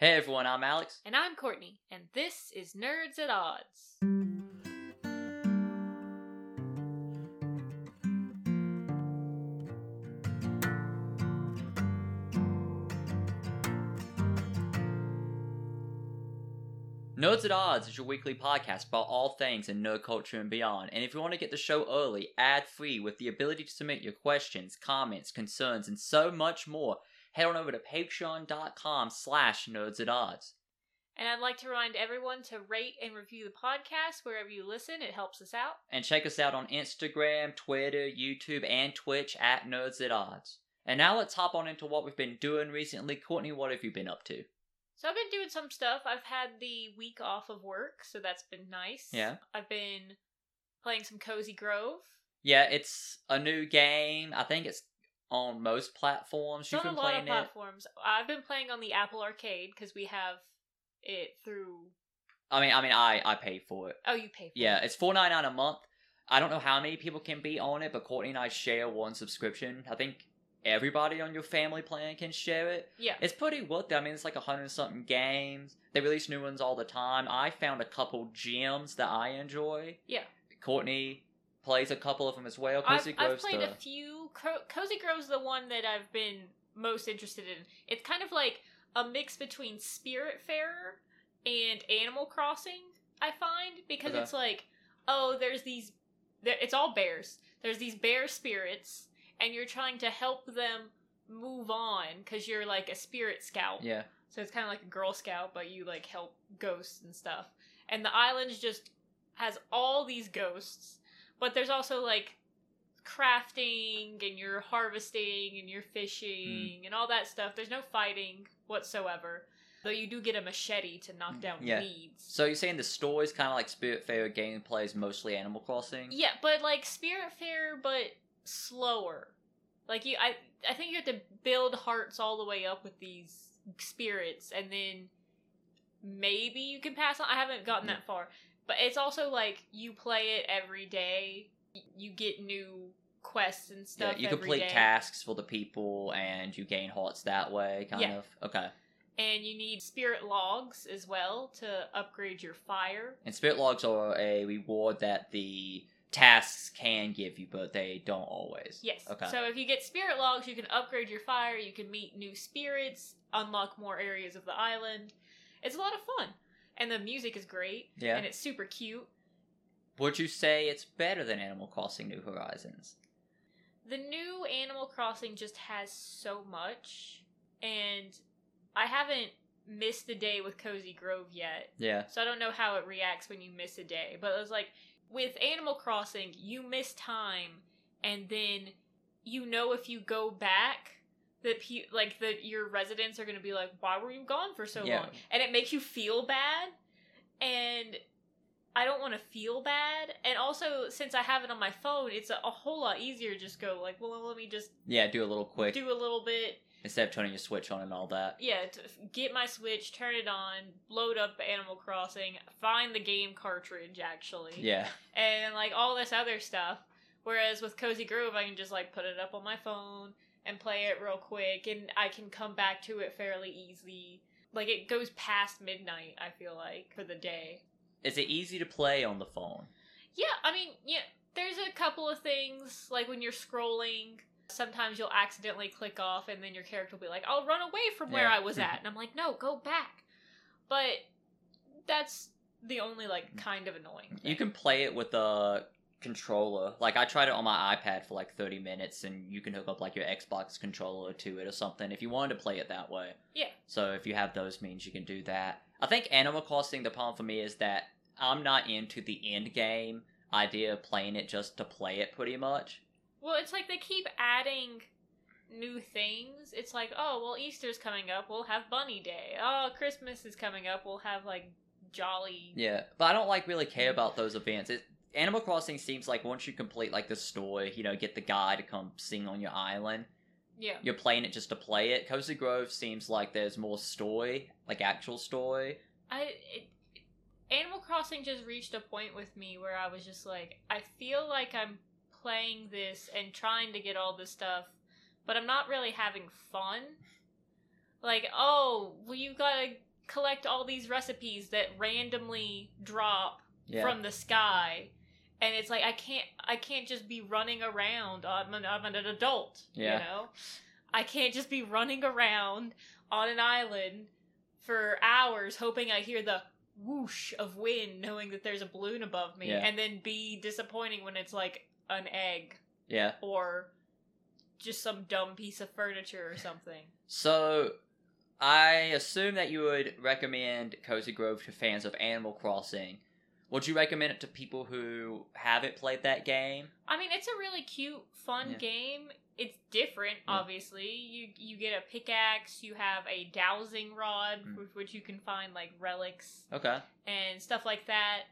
Hey everyone, I'm Alex. And I'm Courtney, and this is Nerds at Odds. Nerds at Odds is your weekly podcast about all things in nerd culture and beyond. And if you want to get the show early, ad free, with the ability to submit your questions, comments, concerns, and so much more, head on over to patreon.com slash nerds at odds. And I'd like to remind everyone to rate and review the podcast wherever you listen. It helps us out. And check us out on Instagram, Twitter, YouTube, and Twitch at Nerds at Odds. And now let's hop on into what we've been doing recently. Courtney, what have you been up to? So I've been doing some stuff. I've had the week off of work, so that's been nice. Yeah. I've been playing some Cozy Grove. Yeah, it's a new game. I think it's on most platforms. It's You've on a been lot of it. platforms. I've been playing on the Apple Arcade because we have it through. I mean, I mean, I I paid for it. Oh, you pay for it. Yeah, it. it's four ninety nine a month. I don't know how many people can be on it, but Courtney and I share one subscription. I think everybody on your family plan can share it. Yeah. It's pretty worth it. I mean, it's like a hundred something games. They release new ones all the time. I found a couple gems that I enjoy. Yeah. Courtney plays a couple of them as well. I've, I've played a few. Co- Cozy Grove's the one that I've been most interested in. It's kind of like a mix between Spiritfarer and Animal Crossing. I find because Okay. it's like, oh, there's these. It's all bears. There's these bear spirits, and you're trying to help them move on because you're like a spirit scout. Yeah. So it's kind of like a Girl Scout, but you like help ghosts and stuff. And the island just has all these ghosts, but there's also like crafting and you're harvesting and you're fishing mm. and all that stuff. There's no fighting whatsoever, though you do get a machete to knock mm, down Yeah. weeds. So you're saying the story's kind of like Spiritfarer gameplay is mostly Animal Crossing? Yeah, but like Spiritfarer, but slower. Like you, I, I think you have to build hearts all the way up with these spirits, and then maybe you can pass on. I haven't gotten Yeah. that far, but it's also like you play it every day. You get new quests and Yeah, stuff. you every complete day. tasks for the people and you gain hearts that way, kind Yeah. of. Okay. and you need spirit logs as well to upgrade your fire. And spirit logs are a reward that the tasks can give you, but they don't always. Yes. Okay. So if you get spirit logs, you can upgrade your fire. You can meet new spirits, unlock more areas of the island. It's a lot of fun, and the music is great. Yeah. And it's super cute. Would you say it's better than Animal Crossing New Horizons? The new Animal Crossing just has so much, and I haven't missed a day with Cozy Grove yet. Yeah. So I don't know how it reacts when you miss a day. But it was like with Animal Crossing, you miss time, and then you know if you go back that pe- like that your residents are going to be like, "Why were you gone for so Yeah. long?" And it makes you feel bad, and I don't want to feel bad. And also, since I have it on my phone, it's a, a whole lot easier to just go like, "Well, let me just Yeah, do a little quick do a little bit." instead of turning your switch on and all that. yeah, to get my Switch, turn it on, load up Animal Crossing, find the game cartridge actually, Yeah. and like all this other stuff. Whereas with Cozy Grove, I can just like put it up on my phone and play it real quick, and I can come back to it fairly easy. Like it goes past midnight, I feel like for the day. Is it easy to play on the phone? Yeah, I mean, yeah, there's a couple of things like when you're scrolling. Sometimes you'll accidentally click off, and then your character will be like, "I'll run away from where Yeah. I was at," and I'm like, "No, go back." But that's the only like mm. kind of annoying. You can play it with a controller. Like I tried it on my iPad for like 30 minutes and you can hook up like your Xbox controller to it or something if you wanted to play it that way. Yeah. So if you have those means you can do that. I think Animal Crossing the problem for me is that I'm not into the end game idea of playing it just to play it pretty much. Well, it's like they keep adding new things. It's like, oh, well, Easter's coming up. We'll have Bunny Day. Oh, Christmas is coming up. We'll have like jolly. Yeah, but I don't like really care about those events. It, Animal Crossing seems like once you complete like the story, you know, get the guy to come sing on your island, Yeah. you're playing it just to play it. Cozy Grove seems like there's more story, like actual story. I it, Animal Crossing just reached a point with me where I was just like, I feel like I'm playing this and trying to get all this stuff, but I'm not really having fun. Like, oh, well, you gotta collect all these recipes that randomly drop Yeah. from the sky and it's like i can't i can't just be running around i'm an, I'm an adult Yeah. you know i can't just be running around on an island for hours hoping i hear the whoosh of wind knowing that there's a balloon above me Yeah. and then be disappointing when it's like an egg yeah. or just some dumb piece of furniture or something So, I assume that you would recommend Cozy Grove to fans of Animal Crossing. Would you recommend it to people who haven't played that game? I mean, it's a really cute, fun Yeah. game. It's different, Yeah. obviously. You you get a pickaxe, you have a dowsing rod Mm. with which you can find like relics Okay. and stuff like that.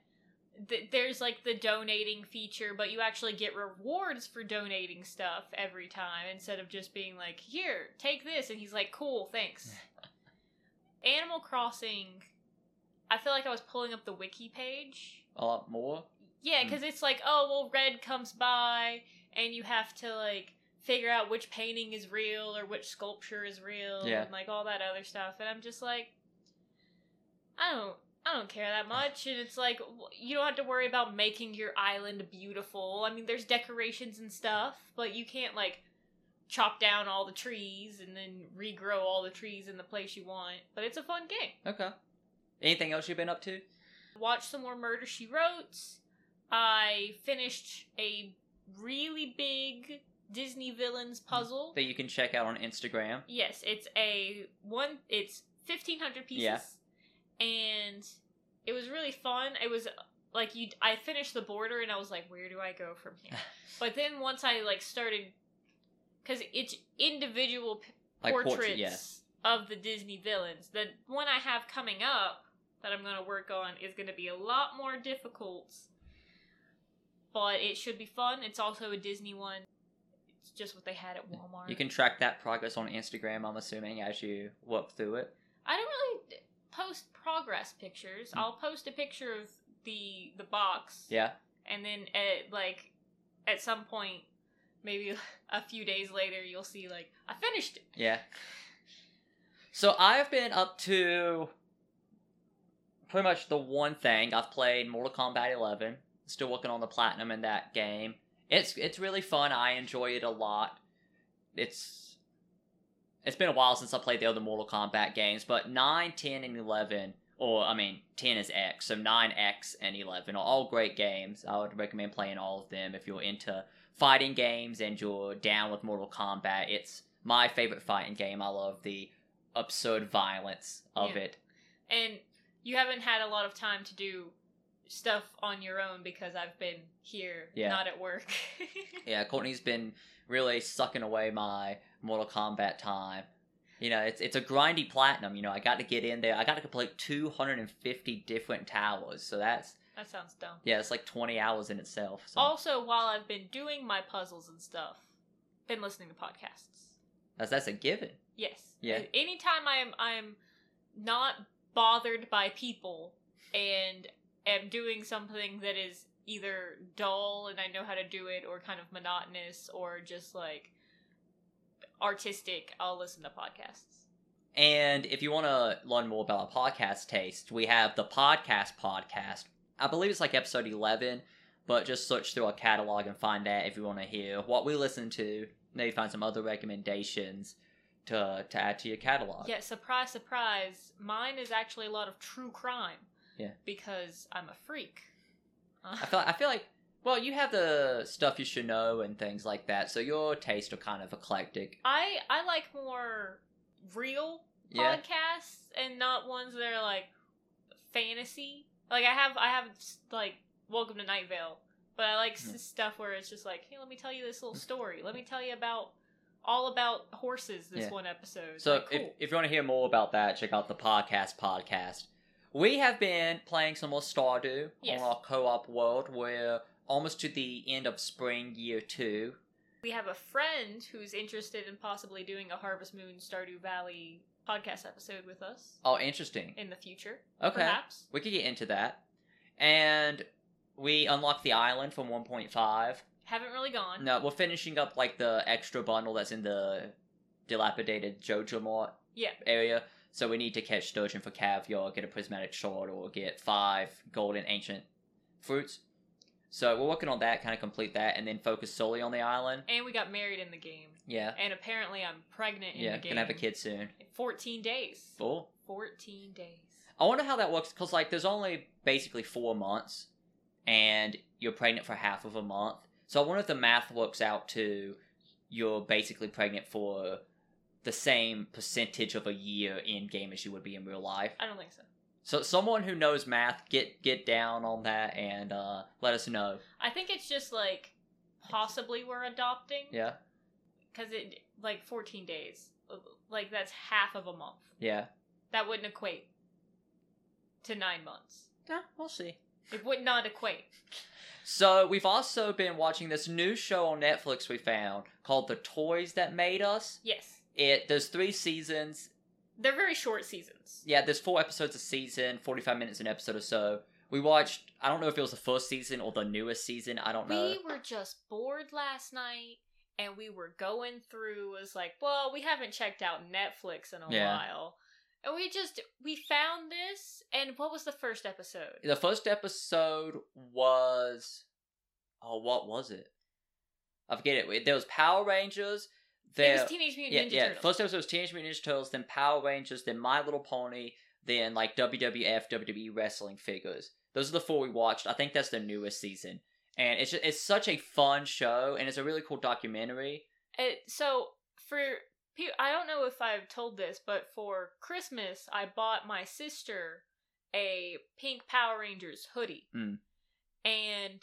Th- There's like the donating feature, but you actually get rewards for donating stuff every time instead of just being like, "Here, take this," and he's like, "Cool, thanks." Animal Crossing. I feel like I was pulling up the wiki page A lot more? yeah, Hmm. because it's like, oh, well, red comes by, and you have to like figure out which painting is real or which sculpture is real, Yeah. and like all that other stuff. And I'm just like, I don't, I don't care that much. And it's like, you don't have to worry about making your island beautiful. I mean, there's decorations and stuff, but you can't like chop down all the trees and then regrow all the trees in the place you want. But it's a fun game. Okay. Anything else you've been up to? watched some more Murder She Wrote. I finished a really big Disney villains puzzle. That you can check out on Instagram. Yes, it's a one. It's fifteen hundred pieces, Yeah. and it was really fun. It was like you. I finished the border, and I was like, "Where do I go from here?" but then once I like started, because it's individual p- Like portraits portrait, yeah. of the Disney villains. The one I have coming up that I'm going to work on is going to be a lot more difficult, but it should be fun. It's also a Disney one. It's just what they had at Walmart. You can track that progress on Instagram, I'm assuming, as you work through it. I don't really post progress pictures. Hmm. I'll post a picture of the the box, Yeah. and then at like at some point, maybe a few days later, you'll see like I finished it. Yeah. So I've been up to pretty much the one thing. I've played Mortal Kombat 11. Still working on the platinum in that game. It's it's really fun. I enjoy it a lot. It's it's been a while since I played the other Mortal Kombat games, but 9, 10, and 11, or I mean 10 is X, so 9X and 11 are all great games. I would recommend playing all of them if you're into fighting games and you're down with Mortal Kombat. It's my favorite fighting game. I love the absurd violence of Yeah. it. And you haven't had a lot of time to do stuff on your own because I've been here, Yeah. not at work. Yeah, Courtney's been really sucking away my Mortal Kombat time. You know, it's it's a grindy platinum. You know, I got to get in there. I got to complete 250 different towers. So that's that sounds dumb. yeah, it's like 20 hours in itself. So Also, while I've been doing my puzzles and stuff, been listening to podcasts. that's that's a given. Yes. Yeah. Anytime I'm I'm not bothered by people and am doing something that is either dull and I know how to do it or kind of monotonous or just like artistic, I'll listen to podcasts. And if you want to learn more about our podcast taste, we have the podcast podcast. I believe it's like episode 11, but just search through our catalog and find that if you want to hear what we listen to. Maybe find some other recommendations to to add to your catalog. Yeah, surprise, surprise. Mine is actually a lot of true crime. Yeah. Because I'm a freak. Uh, I feel I feel like well, you have the stuff you should know and things like that, so your tastes are kind of eclectic. I I like more real Yeah. podcasts and not ones that are like fantasy. Like I have I have like Welcome to Night Vale, but I like Yeah. stuff where it's just like, hey, let me tell you this little story. Let me tell you about all about horses this Yeah. one episode. So Like, if, cool. if you want to hear more about that, check out the podcast podcast. We have been playing some more Stardew Yes. on our co-op world. We're almost to the end of spring year two. we have a friend who's interested in possibly doing a Harvest Moon Stardew Valley podcast episode with us Oh, interesting. in the future. Okay, Perhaps. we could get into that. And we unlocked the island from 1.5. Haven't really gone. No, we're finishing up like the extra bundle that's in the dilapidated Joja Mart Yeah. area. So we need to catch sturgeon for caviar, get a prismatic shard, or get five golden ancient fruits. So we're working on that, kind of complete that, and then focus solely on the island. And we got married in the game. Yeah, And apparently I'm pregnant in yeah, the game. gonna have a kid soon. In 14 days. Cool. 14 days. I wonder how that works because like there's only basically four months, and you're pregnant for half of a month. So I wonder if the math works out to you're basically pregnant for the same percentage of a year in game as you would be in real life. I don't think so. So someone who knows math, get get down on that and uh, let us know. I think it's just like possibly we're adopting. Yeah, Because it, like 14 days. Like that's half of a month. yeah, That wouldn't equate to nine months. yeah. We'll see. It would not equate. So we've also been watching this new show on Netflix we found called The Toys That Made Us. Yes. It there's three seasons. They're very short seasons. Yeah, there's four episodes a season, 45 minutes an episode or so. We watched, I don't know if it was the first season or the newest season, I don't know. We were just bored last night and we were going through was like, well, we haven't checked out Netflix in a Yeah. while. And we just we found this and what was the first episode? The first episode was. Oh, what was it? I forget it. There was Power Rangers. There, it was Teenage Mutant yeah, Ninja yeah. Turtles. First episode was Teenage Mutant Ninja Turtles, then Power Rangers, then My Little Pony, then like WWF, WWE wrestling figures. Those are the four we watched. I think that's the newest season, and it's just, it's such a fun show, and it's a really cool documentary. It, so for I don't know if I've told this, but for Christmas I bought my sister a pink Power Rangers hoodie, Mm. and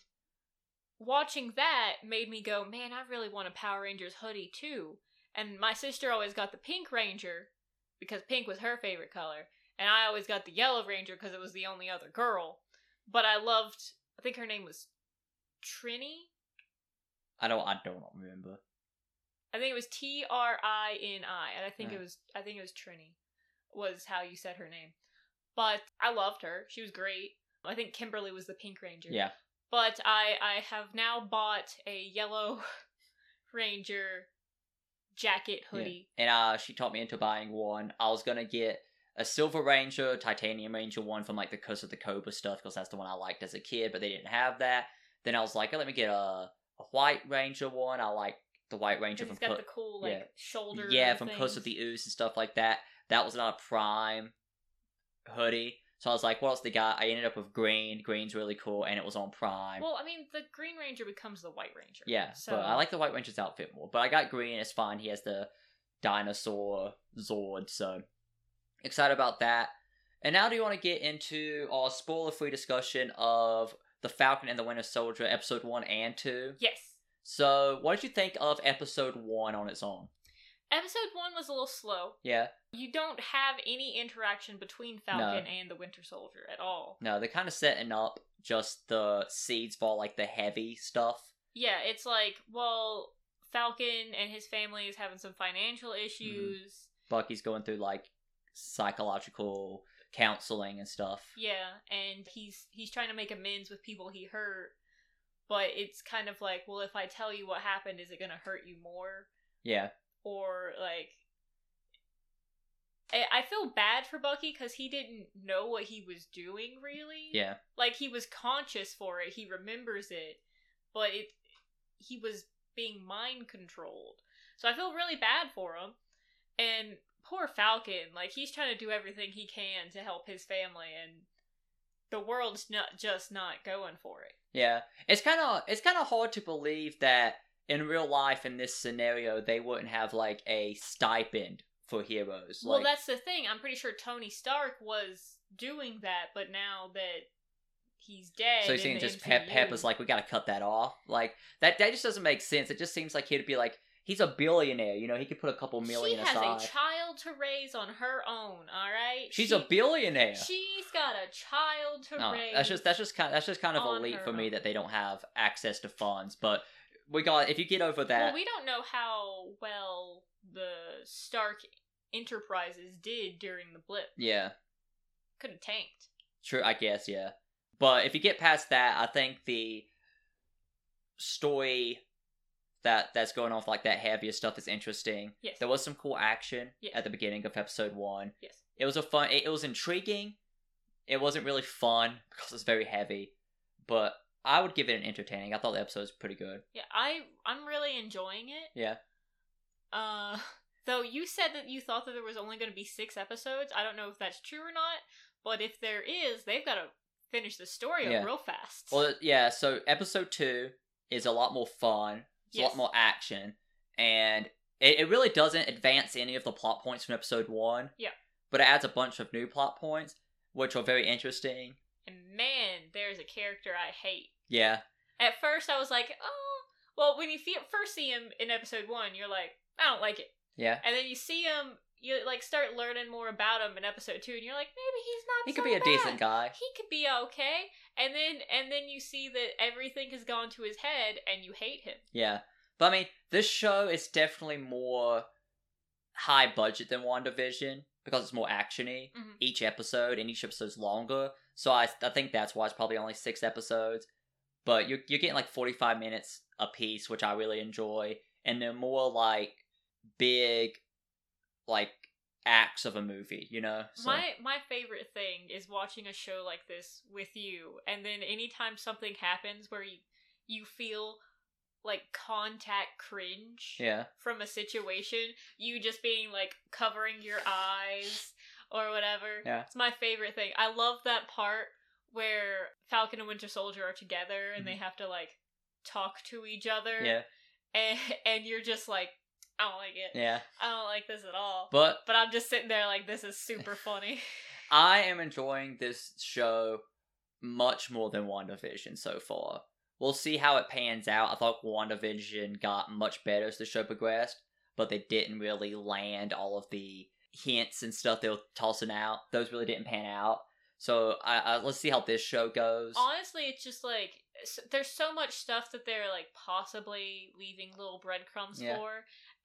watching that made me go, man, I really want a Power Rangers hoodie too. And my sister always got the pink Ranger because pink was her favorite color, and I always got the yellow Ranger because it was the only other girl. But I loved, I think her name was Trini. I don't I don't remember. I think it was T R I N I, and I think Yeah. it was I think it was Trini, was how you said her name. But I loved her. She was great. I think Kimberly was the Pink Ranger. Yeah, But I I have now bought a yellow Ranger jacket yeah. hoodie. and uh, she taught me into buying one. I was gonna get a Silver Ranger, Titanium Ranger one from like the Curse of the Cobra stuff because that's the one I liked as a kid, but they didn't have that. Then I was like, oh, let me get a, a White Ranger one. I like the White Ranger from it's got the cool like yeah. shoulder. yeah from Curse things. of the Ooze and stuff like that. That was not a prime hoodie, so I was like, what else they got? I ended up with green. Green's really cool, and it was on Prime. Well, I mean, the Green Ranger becomes the White Ranger. Yeah, So I like the White Ranger's outfit more. But I got green, it's fine. He has the dinosaur Zord, so excited about that. And now do you want to get into our spoiler free discussion of The Falcon and the Winter Soldier, episode 1 and 2? Yes. So, what did you think of episode 1 on its own? Episode one was a little slow. Yeah, You don't have any interaction between Falcon and the Winter Soldier at all. no, they're kind of setting up just the seeds for like the heavy stuff. Yeah, it's like, well, Falcon and his family is having some financial Mm-hmm. issues. Bucky's going through like psychological counseling and stuff. Yeah, and he's he's trying to make amends with people he hurt. But it's kind of like, well, if I tell you what happened, is it going to hurt you more? Yeah, Or like I I feel bad for Bucky because he didn't know what he was doing really. yeah. like he was conscious for it he remembers it but it he was being mind controlled so i feel really bad for him and poor falcon like he's trying to do everything he can to help his family and the world's not just not going for it Yeah, it's kind of it's kind of hard to believe that in real life in this scenario they wouldn't have like a stipend for heroes. well like, that's the thing i'm pretty sure tony stark was doing that but now that he's dead so think the just Pep MCU Pepper's like we got to cut that off. Like that that just doesn't make sense. It just seems like he'd be like he's a billionaire. You know, he could put a couple million she has aside. a child to raise on her own all right She's She- a billionaire. She's got a child to No, raise. that's just that's just kind that's just kind of elite for me own. that they don't have access to funds. But we got if you get over that, Well, we don't know how well the Stark Enterprises did during the blip. yeah, Could have tanked. True, I guess, yeah. But if you get past that, I think the story that that's going off like that heavier stuff is interesting. Yes. There was some cool action Yes. at the beginning of episode one. Yes. It was a fun. It, it was intriguing. It wasn't really fun because it's very heavy, but I would give it an entertaining. I thought the episode was pretty good. Yeah, I I'm really enjoying it. Yeah. Uh, though you said that you thought that there was only going to be six episodes. I don't know if that's true or not, but if there is, they've got to finish the story Yeah. up real fast. Well, yeah. So episode two is a lot more fun. It's a lot more action, and it, it really doesn't advance any of the plot points from episode one. Yeah. But it adds a bunch of new plot points, which are very interesting. and man, there's a character I hate. Yeah. At first, I was like, oh, well, when you first see him in episode one, you're like, I don't like it. Yeah. And then you see him, you like start learning more about him in episode two, and you're like, maybe he's not. He so could be a bad. decent guy. He could be okay. And then and then you see that everything has gone to his head, and you hate him. Yeah. But I mean, this show is definitely more high budget than WandaVision because it's more actiony. Mhm. Each episode and each episode's longer. So I, I think that's why it's probably only six episodes. But you're, you're getting like 45 minutes a piece, which I really enjoy. And they're more like big, like acts of a movie, you know? So, My my favorite thing is watching a show like this with you, and then anytime something happens where you you feel like contact cringe yeah. from a situation, you just being like covering your eyes or whatever. Yeah. It's my favorite thing. I love that part where Falcon and Winter Soldier are together and they have to like talk to each other. Mm-hmm. Yeah. And and you're just like, I don't like it. Yeah. I don't like this at all. But But I'm just sitting there like this is super funny. I am enjoying this show much more than WandaVision so far. We'll see how it pans out. I thought WandaVision got much better as the show progressed, but they didn't really land all of the hints and stuff they were tossing out. Those really didn't pan out. So I, I, let's see how this show goes. Honestly, it's just like there's so much stuff that they're like possibly leaving little breadcrumbs Yeah. for,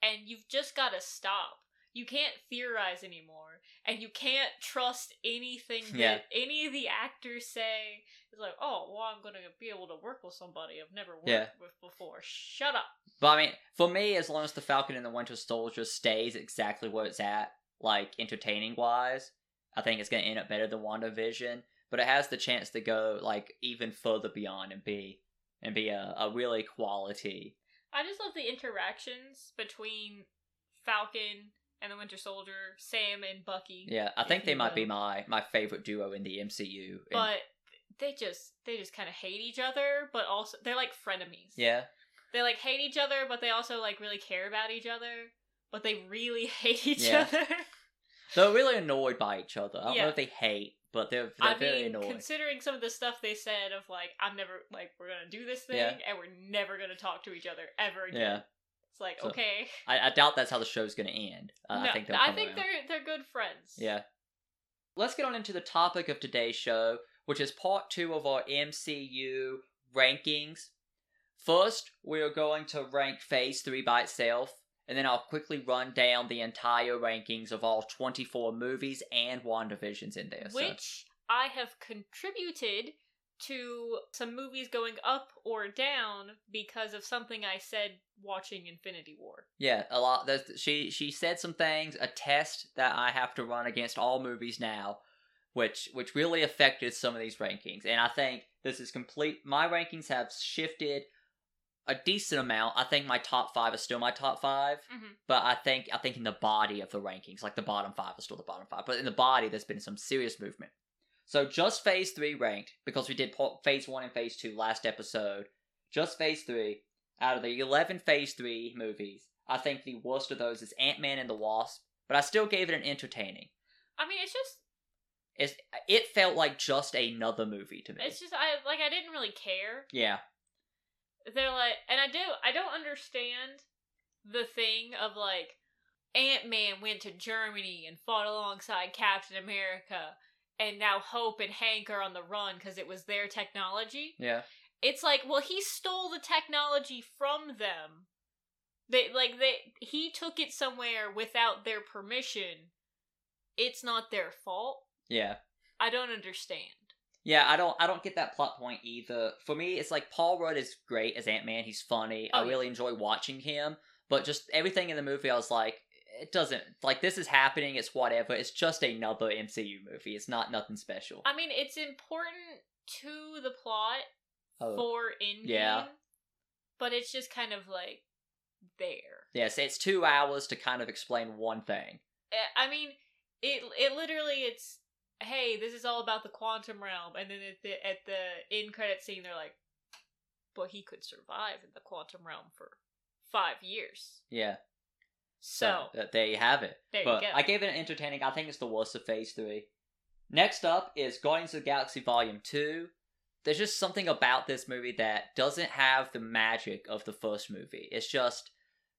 and you've just got to stop. You can't theorize anymore, and you can't trust anything that Yeah. any of the actors say. It's like, oh, well, I'm gonna be able to work with somebody I've never worked Yeah. with before. Shut up. But I mean, for me, as long as the Falcon and the Winter Soldier stays exactly where it's at, like entertaining wise, I think it's gonna end up better than WandaVision. But it has the chance to go like even further beyond and be and be a, a really quality. I just love the interactions between Falcon and the Winter Soldier, Sam and Bucky. Yeah, I think they might be my my favorite duo in the MCU. And- but they just they just kind of hate each other but also they're like frenemies yeah, they like hate each other but they also like really care about each other but they really hate each Yeah. other they're really annoyed by each other. I don't Yeah. know if they hate, but they're they're i very mean annoyed. considering some of the stuff they said of like i'm never like we're gonna do this thing Yeah. and we're never gonna talk to each other ever again Yeah. it's like So, okay I, I doubt that's how the show's gonna end. Uh, no, I think they'll I come think around. they're they're good friends Yeah. Let's get on into the topic of today's show, which is part two of our MCU rankings. First, we are going to rank Phase 3 by itself, and then I'll quickly run down the entire rankings of all 24 movies and WandaVisions in there. so- which I have contributed to some movies going up or down because of something I said watching Infinity War. Yeah, a lot. There's, she she said some things, a test that I have to run against all movies now, which which really affected some of these rankings. And I think this is complete. My rankings have shifted a decent amount. I think my top five is still my top 5 Mhm. but I think I think in the body of the rankings, like the bottom five is still the bottom five, but in the body, there's been some serious movement. So just Phase Three ranked because we did po- Phase One and Phase Two last episode. Just Phase Three out of the 11 Phase 3 movies, I think the worst of those is Ant Man and the Wasp, but I still gave it an entertaining. I mean, it's just It's, it felt like just another movie to me. it's just I like I didn't really care. yeah, They're like and I do I don't understand the thing of like Ant-Man went to Germany and fought alongside Captain America and now Hope and Hank are on the run cuz it was their technology. yeah, it's like well he stole the technology from them. They like they he took it somewhere without their permission. It's not their fault. Yeah. i don't understand Yeah, I don't I don't get that plot point either. For me, it's like Paul Rudd is great as Ant Man. He's funny. Oh, I yeah. really enjoy watching him. But just everything in the movie, I was like, it doesn't like this is happening. It's whatever. It's just another MCU movie. It's not nothing special. I mean, it's important to the plot Oh, for Endgame. yeah. But it's just kind of like there. yes, it's two hours to kind of explain one thing. Eh, I mean, it it literally it's hey, this is all about the quantum realm, and then at the at the end credit scene, they're like, but he could survive in the quantum realm for five years. Yeah. So, uh, there you have it. there but you go. I gave it an entertaining. I think it's the worst of Phase Three. Next up is Guardians of the Galaxy Volume Two. There's just something about this movie that doesn't have the magic of the first movie. It's just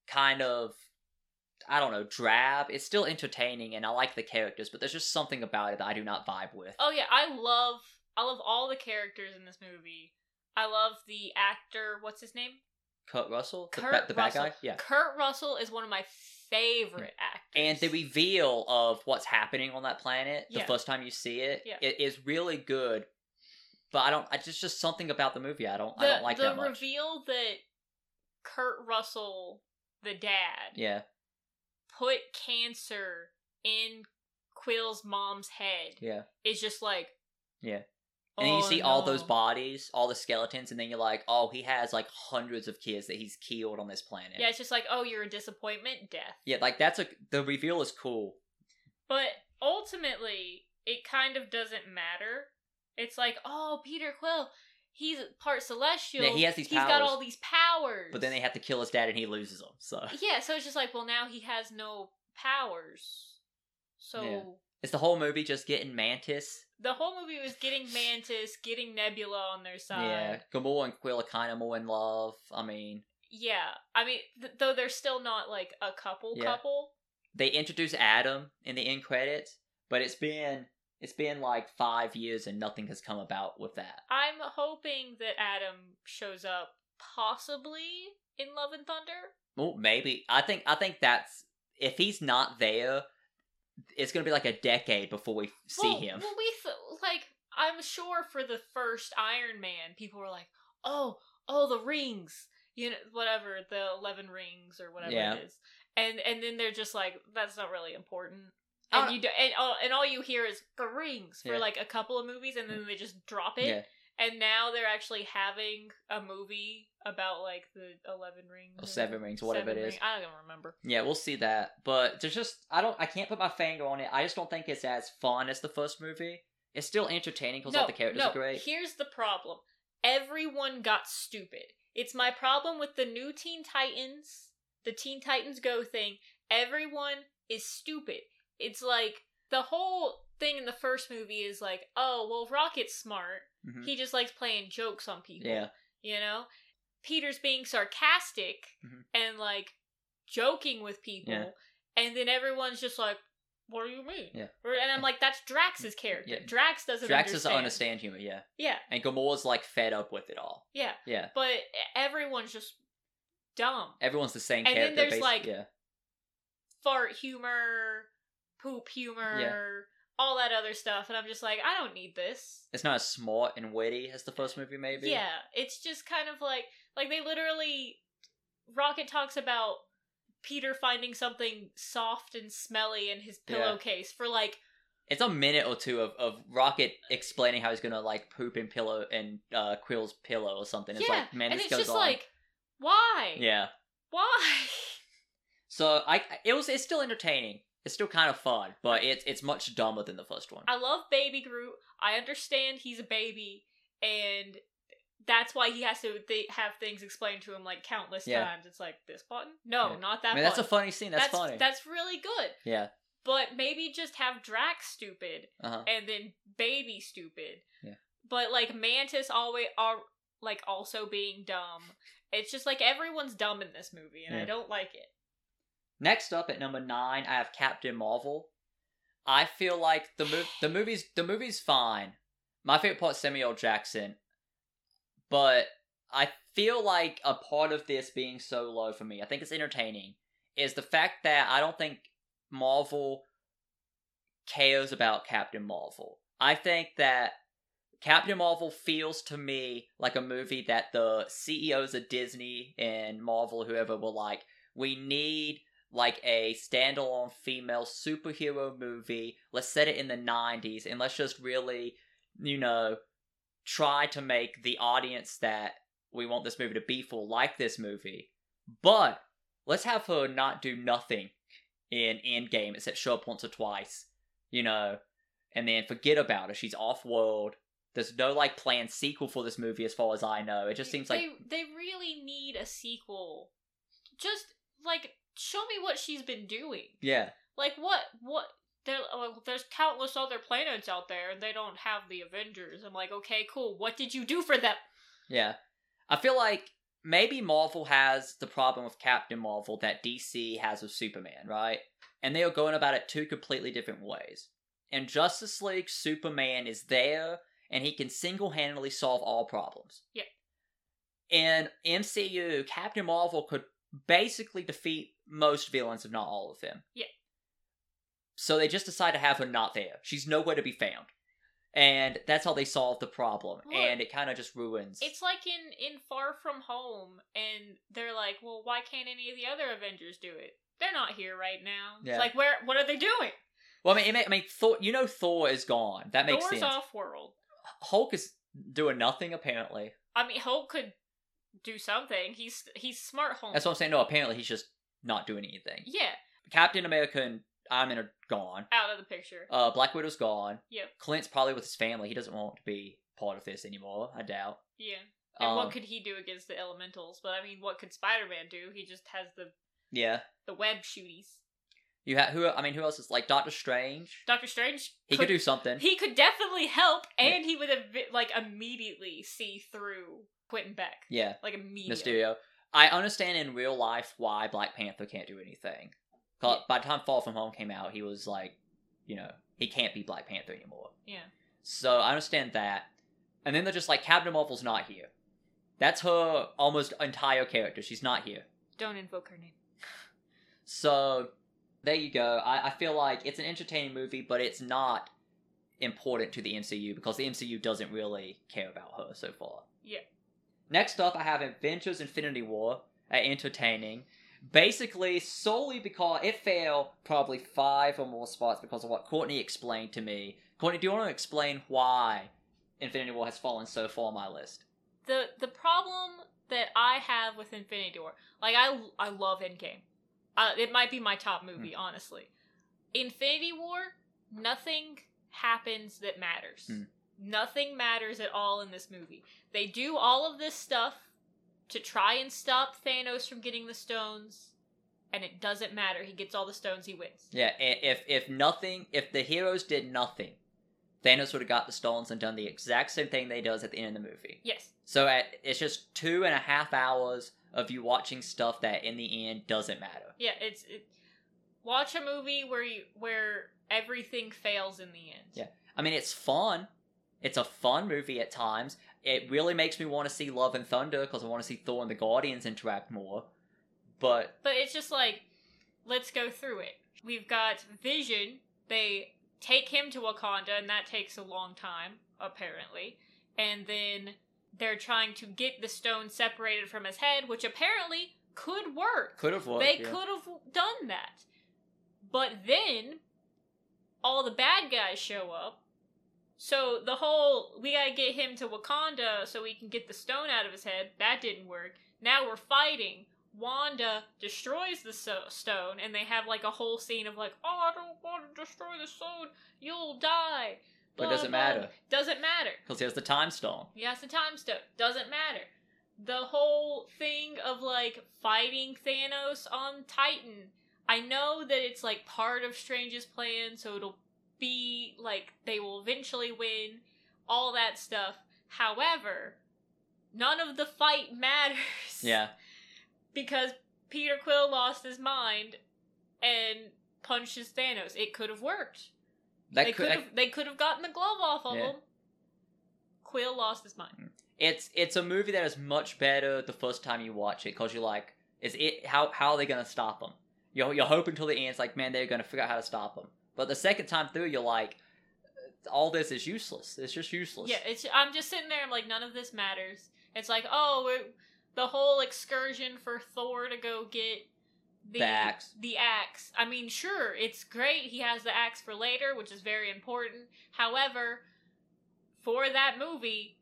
kind of I don't know, drab. It's still entertaining and I like the characters, but there's just something about it that I do not vibe with. oh yeah, I love I love all the characters in this movie. I love the actor. What's his name? Kurt Russell, the, Kurt the bad Russell. guy, yeah. Kurt Russell is one of my favorite actors. And the reveal of what's happening on that planet the Yeah. first time you see it, Yeah. it is really good. But I don't. I just just something about the movie I don't. the, I don't like the that much. reveal that Kurt Russell, the dad, Yeah, put cancer in Quill's mom's head yeah. is just like Yeah. And then you "Oh, see all those bodies, all the skeletons, and then you're like, oh, he has like hundreds of kids that he's killed on this planet. Yeah, it's just like, oh, you're a disappointment, death. Yeah, like that's a the reveal is cool. But ultimately, it kind of doesn't matter. It's like, oh, Peter Quill, he's part celestial. Yeah, he has these He's got all these powers. But then they have to kill his dad and he loses them. So Yeah, so it's just like, well, now he has no powers. So Yeah. it's the whole movie just getting Mantis. the whole movie was getting Mantis, getting Nebula on their side. Yeah, Gamora and Quill are kind of more in love. I mean, Yeah, I mean, th- though they're still not like a couple Yeah. couple. they introduce Adam in the end credits, but it's been it's been like five years and nothing has come about with that. I'm hoping that Adam shows up possibly in Love and Thunder. Well, maybe I think I think that's if he's not there, it's gonna be like a decade before we see well, him. Well, we th- like I'm sure for the first Iron Man, people were like, "Oh, oh, the rings." You know, whatever the eleven rings or whatever Yeah. it is, and and then they're just like, "That's not really important." And don't- you do, and all, and all you hear is the rings for Yeah. like a couple of movies, and then they just drop it. Yeah, And now they're actually having a movie about like the eleven rings or seven rings, whatever seven it is. ring- I don't even remember. Yeah, we'll see that. But there's just I don't I can't put my finger on it. I just don't think it's as fun as the first movie. It's still entertaining because all the characters no, are great. Here's the problem. Everyone got stupid. It's my problem with the new Teen Titans, the Teen Titans Go thing. Everyone is stupid. It's like the whole thing in the first movie is like, oh, well, Rocket's smart. Mhm. He just likes playing jokes on people. Yeah, You know? Peter's being sarcastic Mhm. and like joking with people. Yeah. And then everyone's just like, what do you mean? Yeah. And I'm like, that's Drax's character. Yeah. Drax doesn't Drax understand. doesn't understand humor. Yeah, Yeah, and Gamora's like fed up with it all. yeah. Yeah, But everyone's just dumb. everyone's the same And then character. there's, basi- like, yeah, Fart humor, poop humor, all that other stuff. And I'm just like, I don't need this. it's not as smart and witty as the first movie. Maybe. Yeah, it's just kind of like like they literally Rocket talks about Peter finding something soft and smelly in his Yeah. pillowcase for like It's a minute or two of, of Rocket explaining how he's gonna like poop in pillow and uh, Quill's pillow or something. It's yeah, like man, and this it's goes just on. like why? yeah. Why? So I it was it's still entertaining. It's still kind of fun, but it's it's much dumber than the first one. I love Baby Groot. I understand he's a baby, and that's why he has to th- have things explained to him like countless Yeah. times. It's like this button, no, Yeah. not that. I mean, that's a funny scene. That's, that's funny. That's really good. yeah. But maybe just have Drax stupid Uh huh. and then Baby stupid. Yeah. But like Mantis always are like also being dumb. It's just like everyone's dumb in this movie, and I don't like it. Next up at number nine, I have Captain Marvel. I feel like the mov- the movie's the movie's fine. My favorite part Samuel Jackson, but I feel like a part of this being so low for me, I think it's entertaining, is the fact that I don't think Marvel cares about Captain Marvel. I think that Captain Marvel feels to me like a movie that the CEOs of Disney and Marvel, whoever, were like, we need like a standalone female superhero movie. Let's set it in the 90s and let's just really, you know, try to make the audience that we want this movie to be for like this movie. But let's have her not do nothing in Endgame except show up once or twice, you know, and then forget about her. She's off world. There's no like planned sequel for this movie as far as I know. It just seems like they they really need a sequel. Just like show me what she's been doing. yeah. Like what what there well, there's countless other planets out there and they don't have the Avengers. I'm like, okay, cool. What did you do for them? Yeah. I feel like maybe Marvel has the problem with Captain Marvel that DC has with Superman, right? And they are going about it two completely different ways. In Justice League, Superman is there and he can single handedly solve all problems. Yeah. In MCU, Captain Marvel could basically defeat most villains, if not all of them. Yeah. So they just decide to have her not there. She's nowhere to be found. And that's how they solve the problem. Look, and it kind of just ruins. It's like in in Far From Home, and they're like, well, why can't any of the other Avengers do it? They're not here right now. Yeah. It's like, where? What are they doing? Well, I mean, I mean, Thor. You know, Thor is gone. That makes sense. Thor's sense. off world. Hulk is doing nothing apparently. I mean, Hulk could do something. He's he's smart Hulk. That's what I'm saying. No, apparently he's just not doing anything. yeah, Captain America and Iron Man are gone. out of the picture. Uh, Black Widow's gone. Yep. Clint's probably with his family. He doesn't want to be part of this anymore. I doubt. Yeah. And Um, what could he do against the elementals? But I mean, what could Spider Man do? He just has the Yeah. the web shooties. You have who? I mean, who else is like Doctor Strange? Doctor Strange. He could do something. He could definitely help, and he would have like immediately see through Quentin Beck. Yeah. Like immediately. Mysterio. I understand in real life why Black Panther can't do anything. Yeah. By the time Far From Home came out, he was like, you know, he can't be Black Panther anymore. Yeah. So I understand that. And then they're just like, Captain Marvel's not here. That's her almost entire character. She's not here. Don't invoke her name. So there you go. I, I feel like it's an entertaining movie, but it's not important to the MCU because the MCU doesn't really care about her so far. Yeah. Next up, I have Avengers Infinity War, uh, entertaining. Basically, solely because it failed probably five or more spots because of what Courtney explained to me. Courtney, do you want to explain why Infinity War has fallen so far on my list? The the problem that I have with Infinity War, like I I love Endgame. Uh, it might be my top movie, Hmm. honestly. Infinity War, nothing happens that matters. Hmm. Nothing matters at all in this movie. They do all of this stuff to try and stop Thanos from getting the stones, and it doesn't matter. He gets all the stones, he wins. Yeah, if if nothing, if the heroes did nothing, Thanos would have got the stones and done the exact same thing they does at the end of the movie. Yes. So at, it's just two and a half hours of you watching stuff that in the end doesn't matter. Yeah, it's it, watch a movie where you where everything fails in the end. Yeah. I mean, it's fun. It's a fun movie at times. It really makes me want to see Love and Thunder because I want to see Thor and the Guardians interact more. But But it's just like, let's go through it. We've got Vision. They take him to Wakanda, and that takes a long time, apparently. And then they're trying to get the stone separated from his head, which apparently could work. could have worked. they yeah. could have done that. But then, all the bad guys show up. So the whole, we gotta get him to Wakanda so we can get the stone out of his head, that didn't work. Now we're fighting. Wanda destroys the so- stone, and they have like a whole scene of like, oh, I don't want to destroy the stone, you'll die. But it doesn't blah. matter. Doesn't matter. Because he has the time stone. He has the time stone. Doesn't matter. The whole thing of like fighting Thanos on Titan. I know that it's like part of Strange's plan, so it'll be like they will eventually win, all that stuff. However, none of the fight matters. Yeah. Because Peter Quill lost his mind and punches Thanos. It could have worked. That they could, have they could have gotten the glove off of Yeah. him. Quill lost his mind. Mm. it's it's a movie that is much better the first time you watch it because you're like, is it how how are they gonna stop them? You're you're hoping till the end. It's like, man, they're gonna figure out how to stop them. But the second time through, you're like, all this is useless. It's just useless. Yeah, it's. I'm just sitting there. I'm like, none of this matters. It's like, oh, the whole excursion for Thor to go get the The axe. The axe. I mean, sure, it's great. He has the axe for later, which is very important. However, for that movie,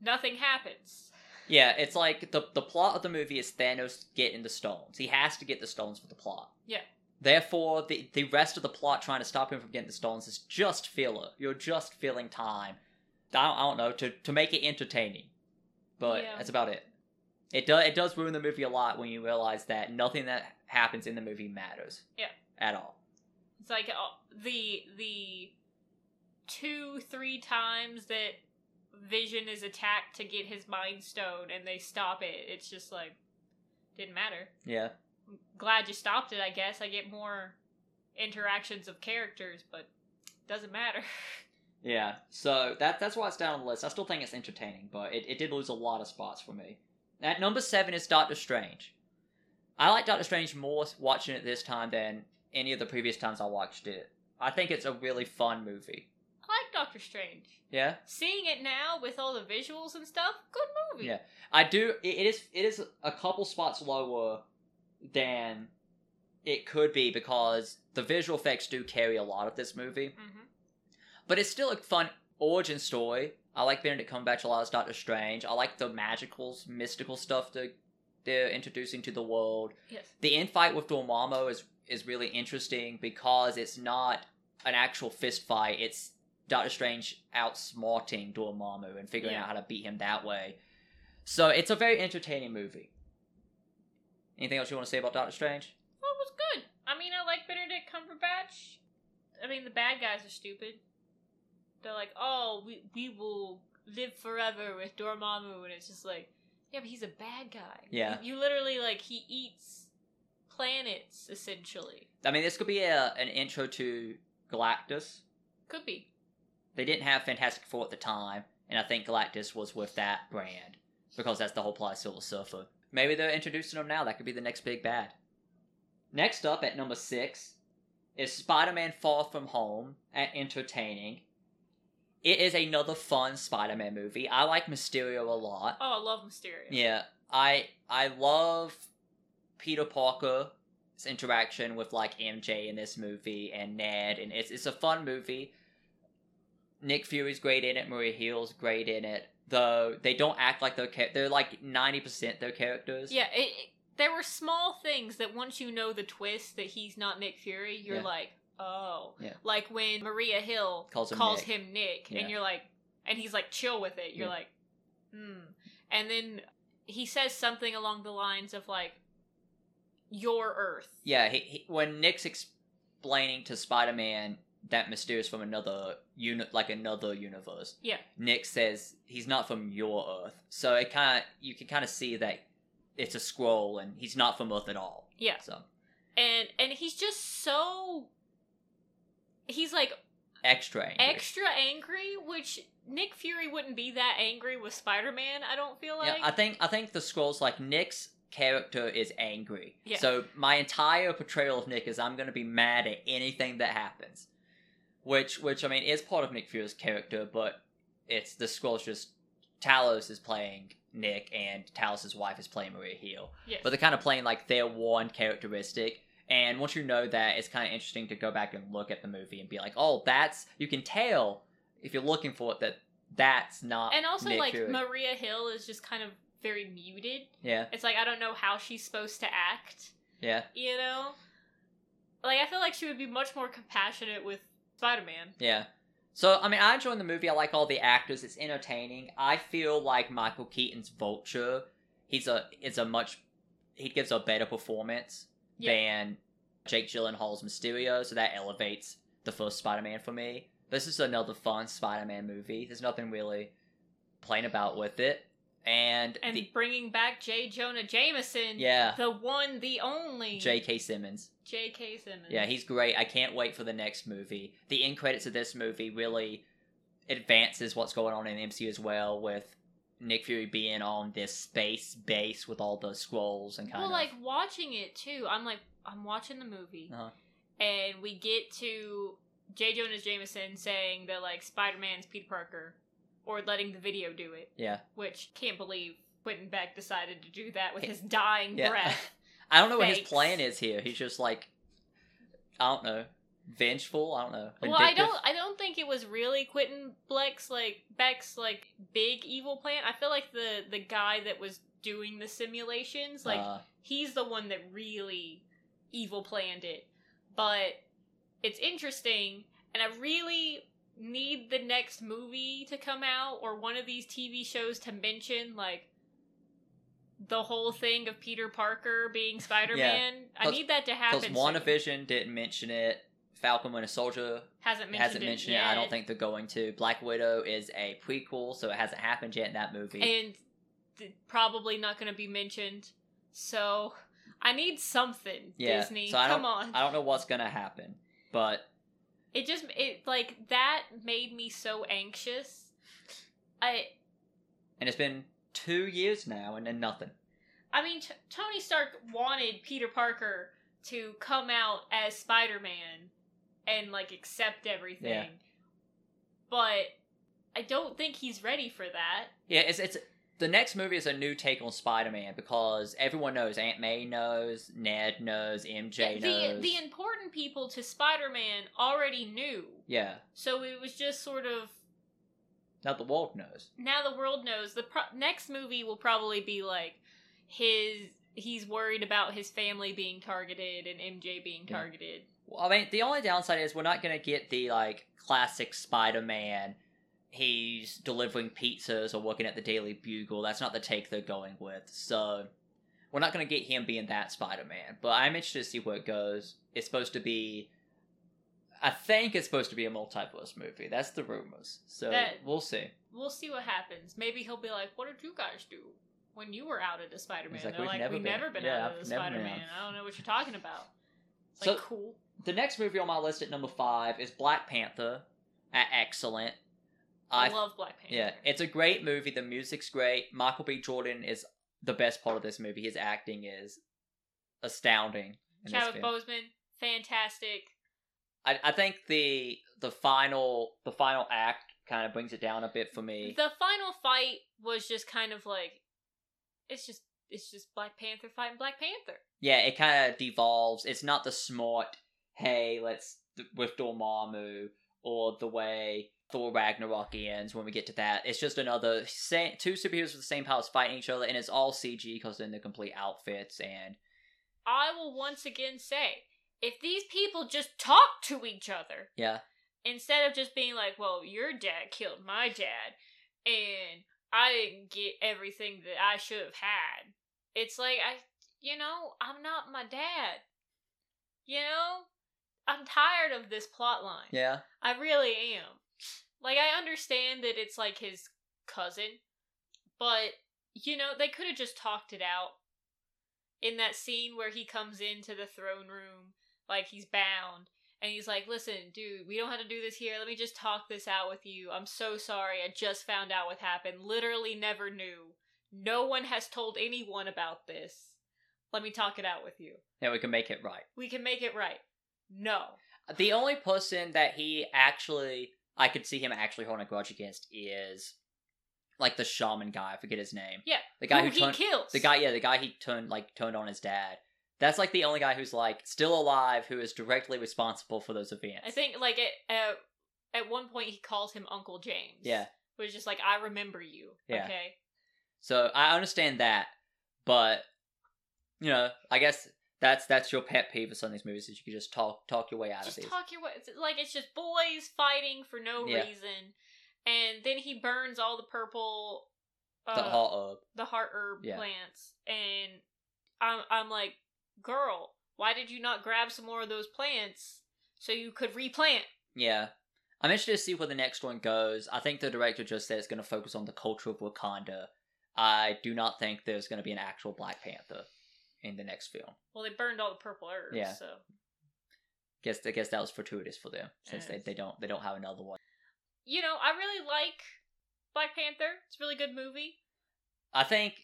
nothing happens. Yeah, it's like the the plot of the movie is Thanos getting the stones. He has to get the stones for the plot. Yeah. Therefore, the the rest of the plot trying to stop him from getting the stones is just filler. You're just filling time. I don't, I don't know to to make it entertaining, but Yeah. that's about it. It does it does ruin the movie a lot when you realize that nothing that happens in the movie matters. Yeah. At all. It's like uh, the the two three times that Vision is attacked to get his Mind Stone and they stop it. It's just like didn't matter. Yeah. Glad you stopped it, I guess. I get more interactions of characters, but doesn't matter. Yeah, so that that's why it's down on the list. I still think it's entertaining, but it, it did lose a lot of spots for me. At number seven is Doctor Strange. I like Doctor Strange more watching it this time than any of the previous times I watched it. I think it's a really fun movie. I like Doctor Strange. Yeah, Seeing it now with all the visuals and stuff, good movie. Yeah. I do. It, it is it is a couple spots lower than it could be because the visual effects do carry a lot of this movie. hmm But it's still a fun origin story. I like Benedict Cumberbatch a lot as Doctor Strange. I like the magical, mystical stuff that they're introducing to the world. Yes. The infight with Dormammu is is really interesting because it's not an actual fist fight. It's Doctor Strange outsmarting Dormammu and figuring Yeah. out how to beat him that way. So it's a very entertaining movie. Anything else you want to say about Doctor Strange? Well, it was good. I mean, I like Benedict Cumberbatch. I mean, the bad guys are stupid. They're like, oh, we, we will live forever with Dormammu, and it's just like, yeah, but he's a bad guy. Yeah. You, you literally, like, he eats planets, essentially. I mean, this could be a, an intro to Galactus. Could be. They didn't have Fantastic Four at the time, and I think Galactus was with that brand because that's the whole plot of Silver Surfer. Maybe they're introducing him now. That could be the next big bad. Next up at number six is Spider-Man: Far From Home at entertaining. It is another fun Spider-Man movie. I like Mysterio a lot. Oh, I love Mysterio. Yeah, I I love Peter Parker's interaction with like MJ in this movie and Ned, and it's it's a fun movie. Nick Fury's great in it. Maria Hill's great in it. Though they don't act like they're char- they're like ninety percent their characters. Yeah, it, it- there were small things that once you know the twist that he's not Nick Fury, you're Yeah. like, oh. Yeah. Like when Maria Hill Calls him Nick. him Nick, Yeah. and you're like, and he's like chill with it. You're like, hmm. And then he says something along the lines of like, your Earth. Yeah, he, he, when Nick's explaining to Spider-Man that Mysterio's from another uni- like another universe. Yeah. Nick says he's not from your Earth, so it kind of you can kind of see that it's a Skrull and he's not from Earth at all. Yeah. So And and he's just so. He's like extra angry. extra angry, which Nick Fury wouldn't be that angry with Spider Man. I don't feel like. Yeah, I think I think the Skrulls like Nick's character is angry. Yeah. So my entire portrayal of Nick is I'm going to be mad at anything that happens, which which I mean is part of Nick Fury's character, but it's the Skrulls just Talos is playing Nick and Talos's wife is playing Maria Hill, yes. but they're kind of playing like their one characteristic. And once you know that, it's kind of interesting to go back and look at the movie and be like, oh, that's you can tell if you're looking for it that that's not. and also Nick like Fury. Maria Hill is just kind of very muted. yeah, It's like I don't know how she's supposed to act, yeah. you know? Like I feel like she would be much more compassionate with Spider-Man. Yeah. So I mean, I enjoy the movie. I like all the actors. It's entertaining. I feel like Michael Keaton's Vulture. He's a is a much he gives a better performance Yeah. than Jake Gyllenhaal's Mysterio. So that elevates the first Spider-Man for me. This is another fun Spider-Man movie. There's nothing really plain about with it. And, And the, bringing back J. Jonah Jameson, yeah, the one, the only J.K. Simmons. J.K. Simmons. Yeah, he's great. I can't wait for the next movie. The end credits of this movie really advances what's going on in the MCU as well, with Nick Fury being on this space base with all the Skrulls and kind well, of Well, like watching it too. I'm like, I'm watching the movie, Uh-huh. and we get to J. Jonah Jameson saying that like Spider-Man's Peter Parker, or letting the video do it. yeah. Which can't believe Quentin Beck decided to do that with his dying Yeah. breath. I don't know what his plan is here. He's just like, I don't know, vengeful. I don't know. Well, I don't. I don't think it was really Quentin Beck's like Beck's like big evil plan. I feel like the the guy that was doing the simulations, like Uh, he's the one that really evil planned it. But it's interesting, and I really need the next movie to come out or one of these TV shows to mention like the whole thing of Peter Parker being Spider Man. I need that to happen. because. WandaVision didn't mention it. Falcon Winter Soldier hasn't mentioned hasn't it mentioned yet. it. I don't think they're going to. Black Widow is a prequel, so it hasn't happened yet in that movie. and th- probably not going to be mentioned. So I need something, yeah, Disney. so Come on. I don't know what's gonna happen, but It just it like that made me so anxious. I and it's been two years now, and then nothing. I mean T- Tony Stark wanted Peter Parker to come out as Spider-Man and like accept everything. Yeah. But I don't think he's ready for that. Yeah, it's it's the next movie is a new take on Spider-Man because everyone knows Aunt May knows, Ned knows, MJ the knows. the important people to Spider-Man already knew. yeah, So it was just sort of now the world knows. now the world knows. The pro- next movie will probably be like his. He's worried about his family being targeted and MJ being Yeah. targeted. Well, I mean, the only downside is we're not gonna get the like classic Spider-Man. He's delivering pizzas or working at the Daily Bugle. That's not the take they're going with. So we're not gonna get him being that Spider-Man. But I'm interested to see where it goes. It's supposed to be. I think it's supposed to be a multiverse movie. That's the rumors. So That- we'll see. We'll see what happens. Maybe he'll be like, "What did you guys do when you were out of the Spider-Man?" Like, They're "We've like, never "We've been." never been Yeah, out of the been Spider-Man. I don't know what you're talking about." It's So- like cool. The next movie on my list at number five is Black Panther. At excellent. I, I love Black Panther. Yeah, it's a great movie. The music's great. Michael B. Jordan is the best part of this movie. His acting is astounding. Chadwick. Boseman, fantastic. I, I think the the final the final act kind of brings it down a bit for me. The final fight was just kind of like, it's just it's just Black Panther fighting Black Panther. yeah, it kind of devolves. It's not the smart, hey, let's th- with Dormammu or the way Thor Ragnarok ends when we get to that. It's just another two superheroes with the same powers fighting each other, and it's all CG because they're in their complete outfits and I will once again say, if these people just talk to each other yeah. instead of just being like, "Well, your dad killed my dad, and I didn't get everything that I should have had," it's like I, you know, I'm not my dad. You know, I'm tired of this plot line. Yeah. I really am. Like I understand that it's like his cousin, but you know, they could have just talked it out. In that scene where he comes into the throne room like he's bound and he's like, "Listen, dude, we don't have to do this here. Let me just talk this out with you. I'm so sorry. I just found out what happened. Literally never knew. No one has told anyone about this. Let me talk it out with you. Yeah, we can make it right. We can make it right." No. The only person that he actually, I could see him actually holding a grudge against is like the shaman guy. I forget his name. Yeah. the guy who, who, he turned kills. the guy. Yeah, the guy he turned like turned on his dad. That's like the only guy who's like still alive, who is directly responsible for those events. I think like at at, at one point he calls him Uncle James. Yeah. was just like I remember you. Yeah. Okay. So I understand that, but you know, I guess that's that's your pet peeve of some of these movies is you can just talk talk your way out Just of these. talk your way. like it's just boys fighting for no Yeah. reason, and then he burns all the purple, uh, the hot herb. the heart herb Yeah. plants, and I'm I'm like, girl, why did you not grab some more of those plants so you could replant? Yeah. I'm interested to see where the next one goes. I think the director just said it's going to focus on the culture of Wakanda. I do not think there's going to be an actual Black Panther in the next film. Well, they burned all the purple herbs. Yeah. So Guess I guess that was fortuitous for them since they, they don't they don't have another one. you know, I really like Black Panther. It's a really good movie. I think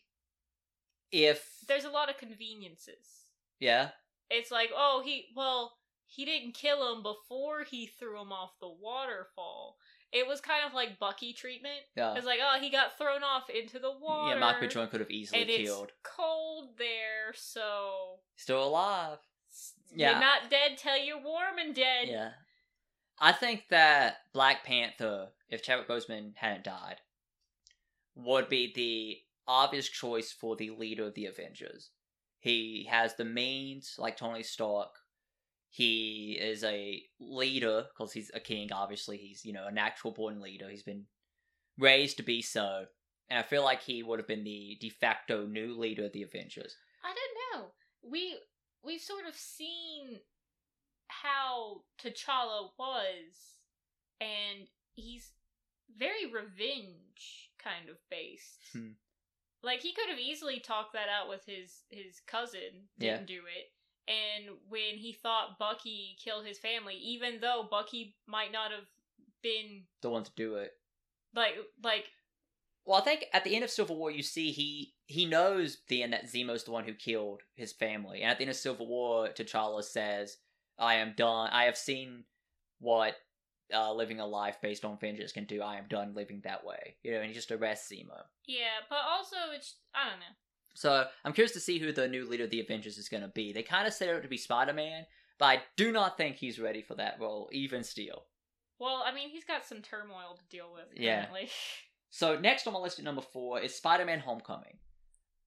if There's a lot of conveniences. yeah It's like, oh, he well, he didn't kill him before he threw him off the waterfall. It was kind of like Bucky treatment. Yeah. It's like, oh, he got thrown off into the water. Yeah, B. Jordan could have easily and it's killed. cold there, so Still alive. you're Yeah. not dead till you're warm and dead. Yeah. I think that Black Panther, if Chadwick Boseman hadn't died, would be the obvious choice for the leader of the Avengers. He has the means, like Tony Stark. He is a leader because he's a king. Obviously, he's you know a natural born leader. He's been raised to be so, and I feel like he would have been the de facto new leader of the Avengers. I don't know. We we've sort of seen how T'Challa was, and he's very revenge kind of based. Hmm. Like he could have easily talked that out with his his cousin, Yeah. didn't do it. And when he thought Bucky killed his family, even though Bucky might not have been The one to do it. like like Well, I think at the end of Civil War, you see he he knows the end that Zemo's the one who killed his family, and at the end of Civil War, T'Challa says, "I am done. I have seen what uh, living a life based on vengeance can do. I am done living that way." You know, and he just arrests Zemo. yeah, but also it's I don't know. So I'm curious to see who the new leader of the Avengers is going to be. They kind of set it up to be Spider Man, but I do not think he's ready for that role, even still. Well, I mean, he's got some turmoil to deal with Yeah. So next on my list at number four is Spider-Man: Homecoming.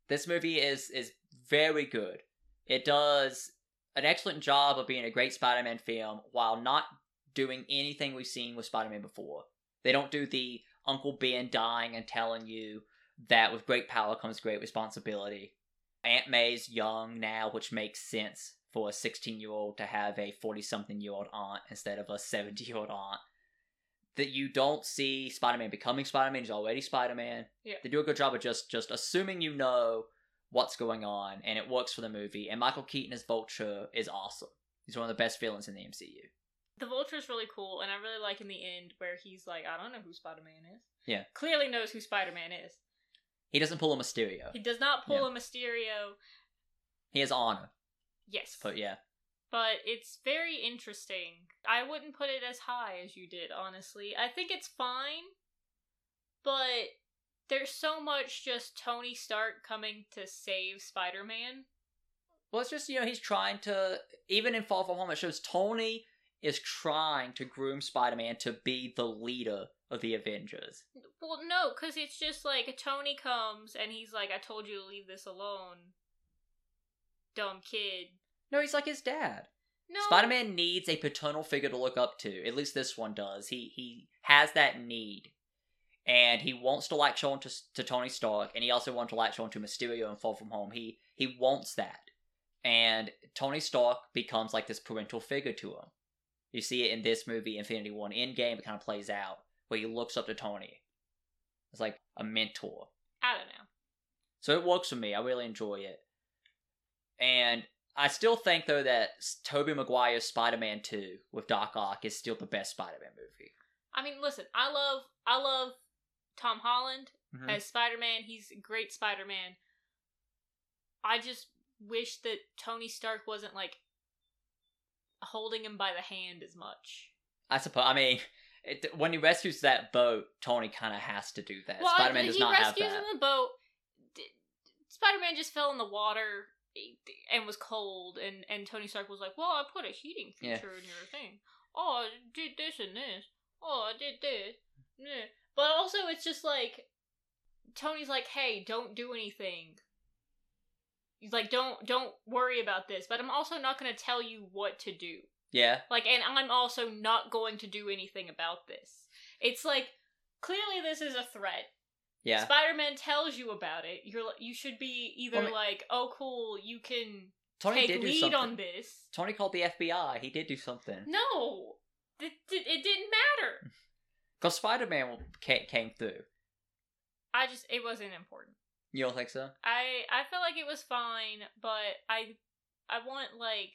This movie is is very good. It does an excellent job of being a great Spider-Man film while not doing anything we've seen with Spider-Man before. They don't do the Uncle Ben dying and telling you that with great power comes great responsibility. Aunt May's young now, which makes sense for a 16 year old to have a 40 something year old aunt instead of a 70 year old aunt. That you don't see Spider Man becoming Spider Man, he's already Spider Man. Yeah. They do a good job of just just assuming you know what's going on, and it works for the movie. And Michael Keaton as Vulture is awesome. He's one of the best villains in the MCU. The Vulture is really cool, and I really like in the end where he's like, I don't know who Spider Man is. Yeah. Clearly knows who Spider Man is. He doesn't pull a Mysterio. He does not pull a Mysterio. He has honor, Yes. but yeah. But it's very interesting. I wouldn't put it as high as you did, honestly. I think it's fine, but there's so much just Tony Stark coming to save Spider Man. Well, it's just you know he's trying to even in Far From Home it shows Tony is trying to groom Spider-Man to be the leader of the Avengers. Well, no, because it's just like Tony comes and he's like, I told you to leave this alone. Dumb kid. No, he's like his dad. No. Spider-Man needs a paternal figure to look up to. At least this one does. He he has that need, and he wants to latch on to, to Tony Stark, and he also wants to latch on to Mysterio and Far From Home. He he wants that, and Tony Stark becomes like this parental figure to him. You see it in this movie, Infinity War, Endgame. It kind of plays out where he looks up to Tony. It's like a mentor. I don't know. So it works for me. I really enjoy it. And I still think though that Tobey Maguire's Spider-Man 2 with Doc Ock is still the best Spider-Man movie. I mean, listen, I love I love Tom Holland Mhm. as Spider Man. He's a great Spider Man. I just wish that Tony Stark wasn't like holding him by the hand as much. I suppose. I mean, it, when he rescues that boat, Tony kind of has to do that. Well, Spider-Man does not have rescues that. him in the boat. Spider Man just fell in the water eh, and was cold, and and Tony Stark was like, "Well, I put a heating Yeah. feature in your thing. Oh, I did this and this. Oh, I did this." Yeah. But also, it's just like Tony's like, "Hey, don't do anything." He's like, "Don't don't worry about this." But I'm also not going to tell you what to do. Yeah, Like, and I'm also not going to do anything about this. It's like clearly this is a threat. yeah. Spider-Man tells you about it. You're you should be either Well, I mean- like, "Oh, cool, you can Tony take lead on this." Tony called the FBI. He did do something. No, it, it, it didn't matter. Because Spider-Man came through. I just it wasn't important. You don't think so? I I felt like it was fine, but I I want like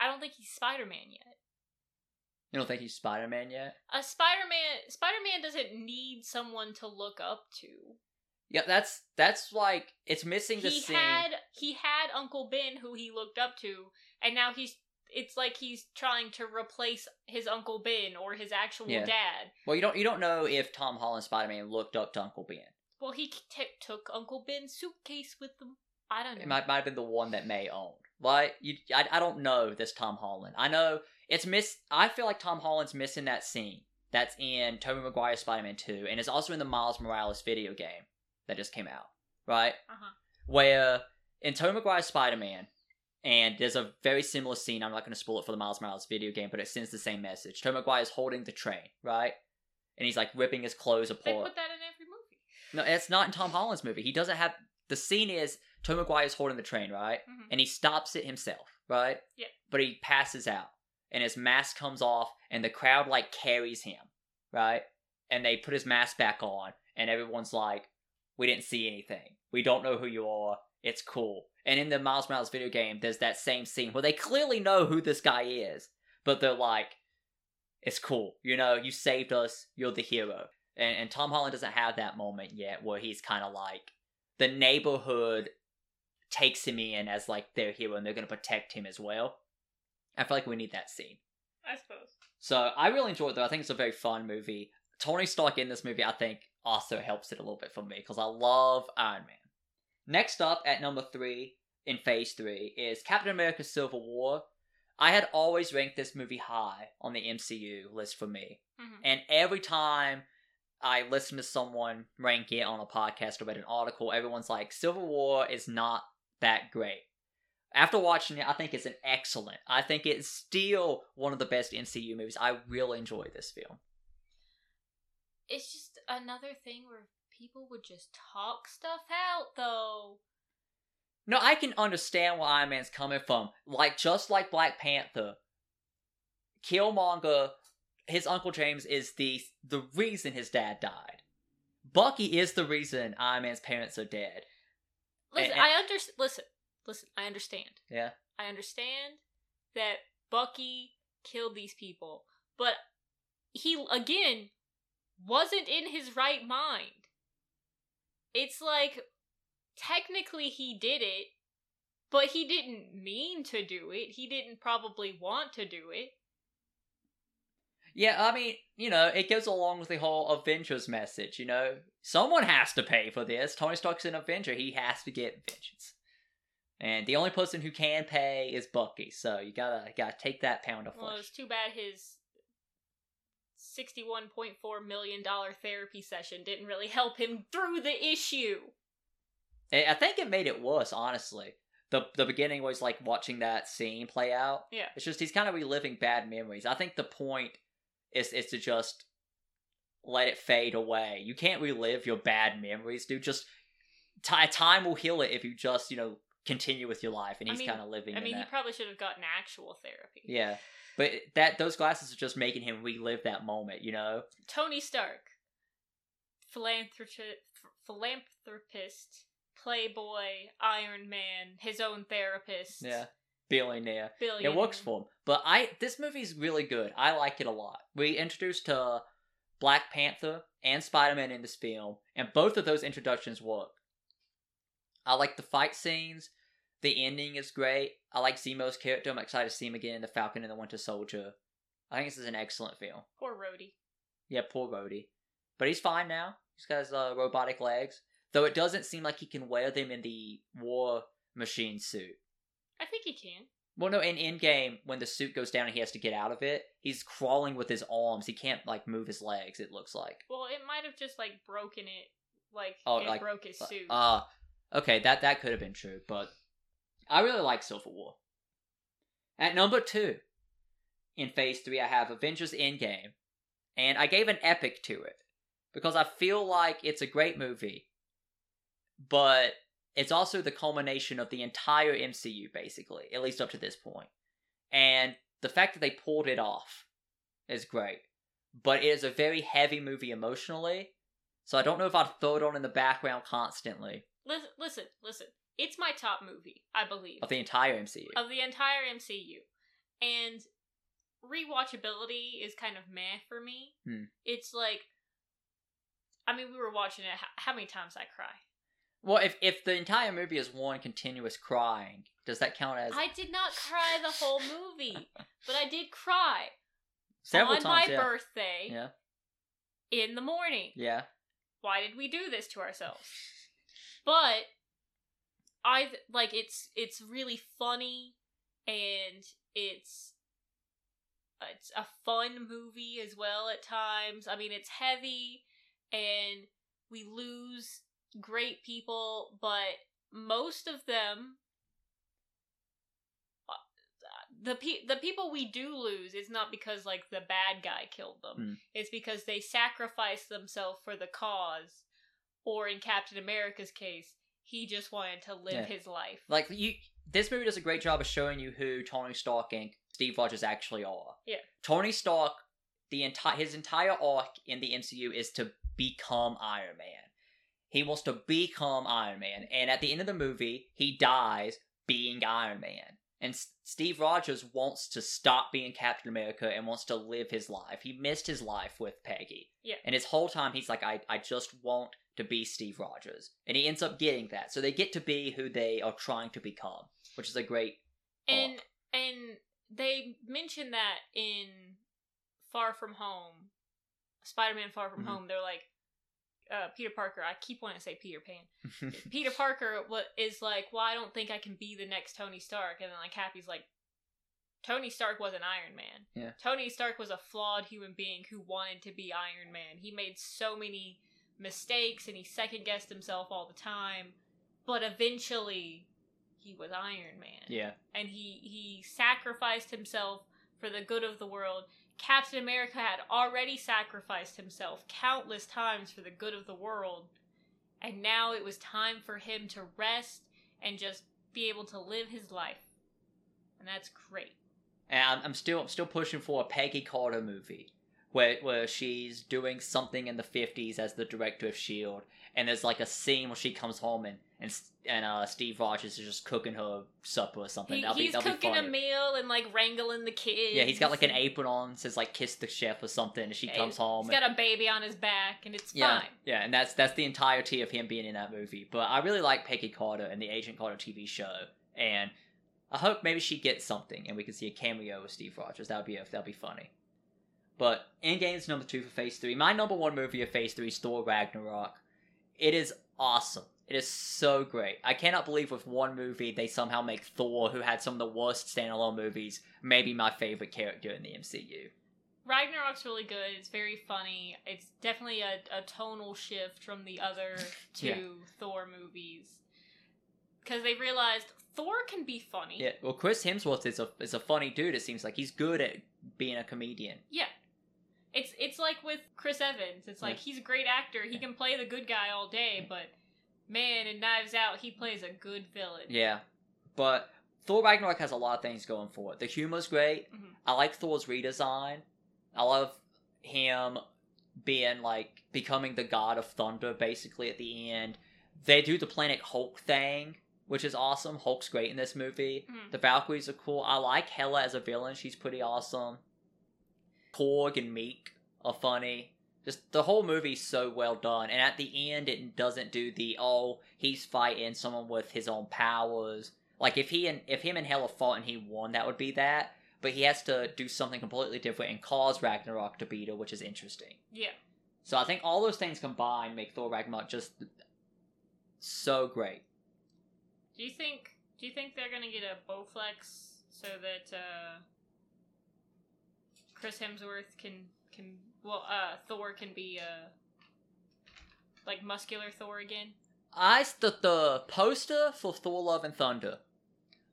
I don't think he's Spider-Man yet. You don't think he's Spider-Man yet? A Spider-Man Spider-Man doesn't need someone to look up to. Yeah, that's that's like it's missing the he scene. had he had Uncle Ben who he looked up to, and now he's it's like he's trying to replace his Uncle Ben or his actual Yeah. dad. Well, you don't you don't know if Tom Holland Spider Man looked up to Uncle Ben. Well, he t- took Uncle Ben's suitcase with him. I don't know. It might might have been the one that May owned. Like you, I, I don't know this Tom Holland. I know it's miss. I feel like Tom Holland's missing that scene that's in Tobey Maguire's Spider Man Two, and it's also in the Miles Morales video game that just came out. Right, uh-huh. where in Tobey Maguire's Spider Man, and there's a very similar scene. I'm not going to spoil it for the Miles Morales video game, but it sends the same message. Tobey Maguire is holding the train, right, and he's like ripping his clothes apart. They put that in every movie. No, it's not in Tom Holland's movie. He doesn't have the scene is Tobey Maguire is holding the train, right? Mhm. And he stops it himself, right? Yeah. But he passes out, and his mask comes off, and the crowd like carries him, right? And they put his mask back on, and everyone's like, "We didn't see anything. We don't know who you are. It's cool." And in the Miles Morales video game, there's that same scene where they clearly know who this guy is, but they're like, "It's cool. You know, you saved us. You're the hero." And, and Tom Holland doesn't have that moment yet where he's kind of like the neighborhood takes him in as like their hero and they're going to protect him as well. I feel like we need that scene. I suppose. So I really enjoyed it though. I think it's a very fun movie. Tony Stark in this movie, I think, also helps it a little bit for me because I love Iron Man. Next up at number three in Phase Three is Captain America: Civil War. I had always ranked this movie high on the MCU list for me, Mhm. and every time I listen to someone rank it on a podcast or read an article, everyone's like, Civil War is not that great. After watching it, I think it's an excellent. I think it's still one of the best MCU movies. I really enjoy this film. It's just another thing where people would just talk stuff out, though. No, I can understand where Iron Man's coming from. Like, just like Black Panther, Killmonger, his Uncle James is the the reason his dad died. Bucky is the reason Iron Man's parents are dead. Listen, And- I understand. Listen, listen. I understand. Yeah. I understand that Bucky killed these people, but he again wasn't in his right mind. It's like technically he did it, but he didn't mean to do it. He didn't probably want to do it. Yeah, I mean, you know, it goes along with the whole Avengers message, you know? Someone has to pay for this. Tony Stark's an Avenger, he has to get vengeance. And the only person who can pay is Bucky, so you gotta gotta take that pound of flesh. Well, it's too bad his $61.4 million therapy session didn't really help him through the issue. I I think it made it worse, honestly. The the beginning was like watching that scene play out. Yeah. It's just he's kind of reliving bad memories. I think the point is is to just let it fade away. You can't relive your bad memories, dude. Just ti time will heal it if you just you know continue with your life. And I he's mean- kind of living. I mean, he probably should have gotten actual therapy. yeah, but that those glasses are just making him relive that moment. You know. Tony Stark, philanthropist, philanthropist, playboy, Iron Man, his own therapist. Yeah. Billionaire. Billion. It works for him. But I this movie's really good. I like it a lot. We introduced uh, Black Panther and Spider Man in this film, and both of those introductions work. I like the fight scenes. The ending is great. I like Zemo's character. I'm excited to see him again in The Falcon and the Winter Soldier. I think this is an excellent film. Poor Rhodey. Yeah, poor Rhodey. But he's fine now. He's got his uh, robotic legs. Though it doesn't seem like he can wear them in the war machine suit. I think he can. Well, no, in Endgame when the suit goes down and he has to get out of it, he's crawling with his arms. He can't like move his legs. It looks like. Well, it might have just like broken it, like Oh, it like- broke his suit. Uh okay, that that could have been true, but I really like Civil War. At number two, in Phase Three, I have Avengers Endgame, and I gave an epic to it because I feel like it's a great movie, but it's also the culmination of the entire MCU, basically, at least up to this point. And the fact that they pulled it off is great, but it is a very heavy movie emotionally. So I don't know if I'd throw it on in the background constantly listen, listen, listen. It's my top movie, I believe, of the entire MCU. of the entire MCU, and rewatchability is kind of meh for me. Hmm. It's like, I mean, we were watching it. How, how many times I cry? Well, if if the entire movie is one continuous crying, Does that count as I did not cry the whole movie, but I did cry several on times? my yeah. birthday Yeah. in the morning. Yeah. Why did we do this to ourselves? But I like it's it's really funny and it's it's a fun movie as well at times. I mean, it's heavy and we lose great people, but most of them uh, the pe- the people we do lose is not because like the bad guy killed them. Mm. It's because they sacrificed themselves for the cause or in Captain America's case, he just wanted to live Yeah. his life. Like you, this movie does a great job of showing you who Tony Stark and Steve Rogers actually are. Yeah. Tony Stark, the entire his entire arc in the MCU is to become Iron Man. He wants to become Iron Man, and at the end of the movie, he dies being Iron Man. And S- Steve Rogers wants to stop being Captain America and wants to live his life. He missed his life with Peggy. Yeah. And his whole time, he's like, I, I just want to be Steve Rogers. And he ends up getting that. So they get to be who they are trying to become, which is a great. And arc. and they mention that in Far From Home, Spider-Man Far From Mhm. Home. They're like uh, Peter Parker. I keep wanting to say Peter Pan. Peter Parker wa- is like, well, I don't think I can be the next Tony Stark. And then like Happy's like, Tony Stark was an Iron Man. Yeah. Tony Stark was a flawed human being who wanted to be Iron Man. He made so many mistakes and he second guessed himself all the time. But eventually, he was Iron Man yeah. and he he sacrificed himself for the good of the world. Captain America had already sacrificed himself countless times for the good of the world, and now it was time for him to rest and just be able to live his life. And that's great. And I'm, still I'm still pushing for a Peggy Carter movie where where she's doing something in the 50s as the director of Shield, and there's like a scene where she comes home and and and uh, Steve Rogers is just cooking her supper or something. He, that'll be, he's that'll cooking be a meal and like wrangling the kids. Yeah, he's got like an apron on, says like "kiss the chef" or something, and she comes home. He's got a baby on his back, and it's yeah, fine. yeah, and that's that's the entirety of him being in that movie. But I really like Peggy Carter and the Agent Carter TV show, and I hope maybe she gets something and we can see a cameo with Steve Rogers. That would be that'd be funny. But Endgame's number two for Phase Three. My number one movie of Phase Three is Thor Ragnarok. It is awesome. It is so great. I cannot believe with one movie they somehow make Thor, who had some of the worst standalone movies, maybe my favorite character in the MCU. Ragnarok's really good. It's very funny. It's definitely a, a tonal shift from the other two Yeah. Thor movies. Because they realized Thor can be funny. Yeah, well, Chris Hemsworth is a is a funny dude. It seems like he's good at being a comedian. Yeah. It's like with Chris Evans. It's like Yeah. he's a great actor. He can play the good guy all day, but man, in Knives Out, he plays a good villain. Yeah, but Thor Ragnarok has a lot of things going for it. The humor's great. Mhm. I like Thor's redesign. I love him being like becoming the god of thunder basically at the end. They do the Planet Hulk thing, which is awesome. Hulk's great in this movie. Mhm. The Valkyries are cool. I like Hela as a villain. She's pretty awesome. Korg and Miek are funny. Just the whole movie's so well done. And at the end, it doesn't do the oh he's fighting someone with his own powers. Like if he and if him and Hela fought and he won, that would be that. But he has to do something completely different and cause Ragnarok to beat her, which is interesting. Yeah. So I think all those things combined make Thor Ragnarok just so great. Do you think do you think they're gonna get a Bowflex so that uh Chris Hemsworth can can well uh Thor can be uh like muscular Thor again? I the the poster for Thor: Love and Thunder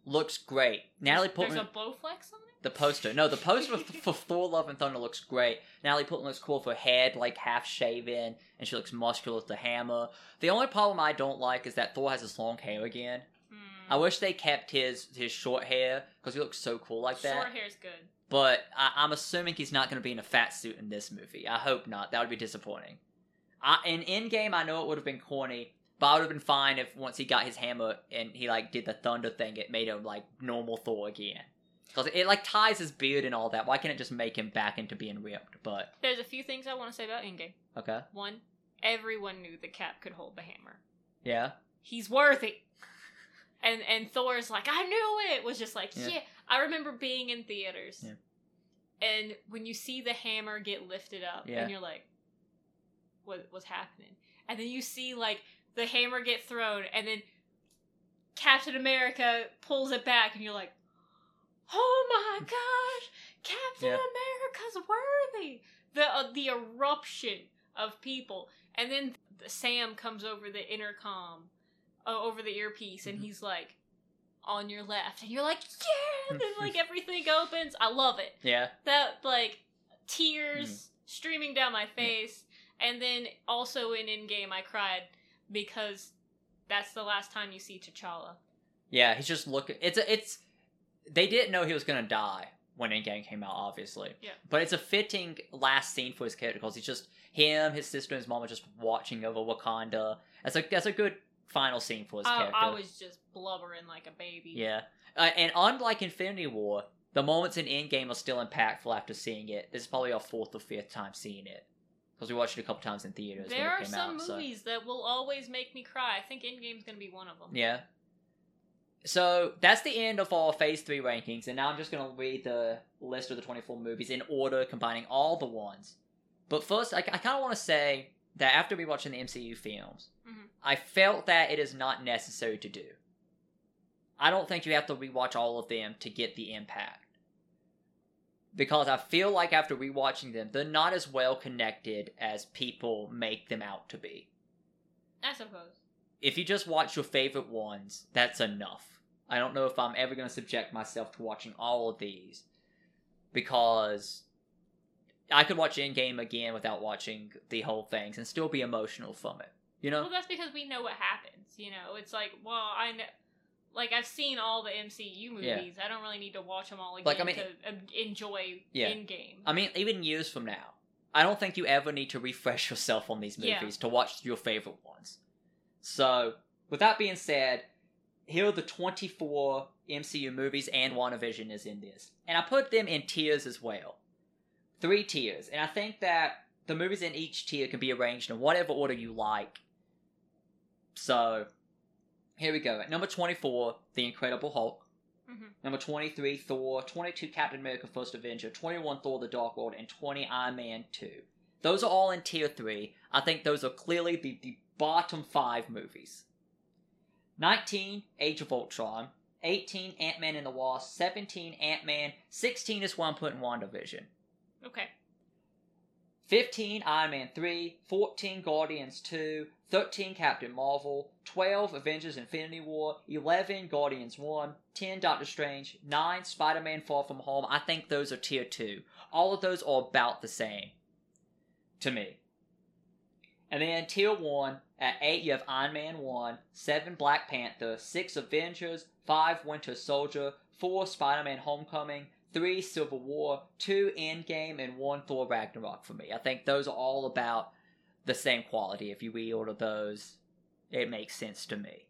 looks great. Natalie Portman. There's a Bowflex on it? the poster, no, the poster for, Thor: Love and Thunder looks great. Natalie Portman looks cool for her head like half shaven, and she looks muscular with the hammer. The only problem I don't like is that Thor has his long hair again. Hmm. I wish they kept his his short hair because he looks so cool like that. Short hair's good. But I, I'm assuming he's not going to be in a fat suit in this movie. I hope not. That would be disappointing. I, in Endgame, I know it would have been corny, but I would have been fine if once he got his hammer and he like did the thunder thing, it made him like normal Thor again. Because it like ties his beard and all that. Why can't it just make him back into being ripped? But There's a few things I want to say about Endgame. okay, One, everyone knew that Cap could hold the hammer. yeah, He's worthy. and and Thor's like, I knew it was just like, Yeah. yeah. I remember being in theaters. Yeah. And when you see the hammer get lifted up Yeah. and you're like, What what's happening? And then you see like the hammer get thrown and then Captain America pulls it back and you're like, Oh my gosh, Captain Yeah. America's worthy. The uh, the eruption of people. And then Sam comes over the intercom, uh, over the earpiece, and Mhm. he's like, "On your left," and you're like, "Yeah!" And then like everything opens. I love it. Yeah. That like tears mm. streaming down my face, and then also in Endgame I cried because that's the last time you see T'Challa. Yeah, he's just looking. It's a, it's. They didn't know he was gonna die when Endgame came out, obviously. Yeah. But it's a fitting last scene for his character because he's just him, his sister, and his mom are just watching over Wakanda. That's a that's a good final scene for his I, character. I was just blubbering like a baby. Yeah, uh, and unlike Infinity War, the moments in Endgame are still impactful after seeing it. This is probably our fourth or fifth time seeing it because we watched it a couple times in theaters. when There it are came some out, so- movies that will always make me cry. I think Endgame's gonna be one of them. Yeah. So that's the end of our Phase 3 rankings, and now I'm just going to read the list of the 24 movies in order, combining all the ones. But first, I, I kind of want to say that after rewatching the MCU films, Mhm. I felt that it is not necessary to do. I don't think you have to rewatch all of them to get the impact. Because I feel like after rewatching them, they're not as well connected as people make them out to be I suppose. if you just watch your favorite ones, that's enough. I don't know if I'm ever going to subject myself to watching all of these because I could watch Endgame again without watching the whole things and still be emotional from it. You know? Well, that's because we know what happens. You know, it's like, well, I know, like I've seen all the MCU movies. Yeah. I don't really need to watch them all again Like, I mean- to uh, enjoy Yeah. Endgame. I mean, even years from now, I don't think you ever need to refresh yourself on these Yeah. movies to watch your favorite ones. So, with that being said, here are the 24 MCU movies, and WandaVision is in this. And I put them in tiers as well. Three tiers. And I think that the movies in each tier can be arranged in whatever order you like. So, here we go. At number 24, The Incredible Hulk. hmm Number 23, Thor. 22, Captain America First Avenger. 21, Thor The Dark World. And 20, Iron Man 2. Those are all in tier 3. I think those are clearly the, the bottom 5 movies. 19, Age of Ultron. 18, Ant Man and the Wasp. 17, Ant Man. 16 is one put in WandaVision. Okay. 15 Iron Man 3, 14 Guardians 2, 13 Captain Marvel, 12 Avengers Infinity War, 11 Guardians 1, 10 Doctor Strange, 9 Spider Man Far From Home. I think those are tier 2. All of those are about the same to me. And then tier 1, at 8 you have Iron Man 1, 7 Black Panther, 6 Avengers, 5 Winter Soldier, 4 Spider Man Homecoming, three Civil War, two Endgame, and one Thor Ragnarok for me. I think those are all about the same quality. If you reorder those, it makes sense to me.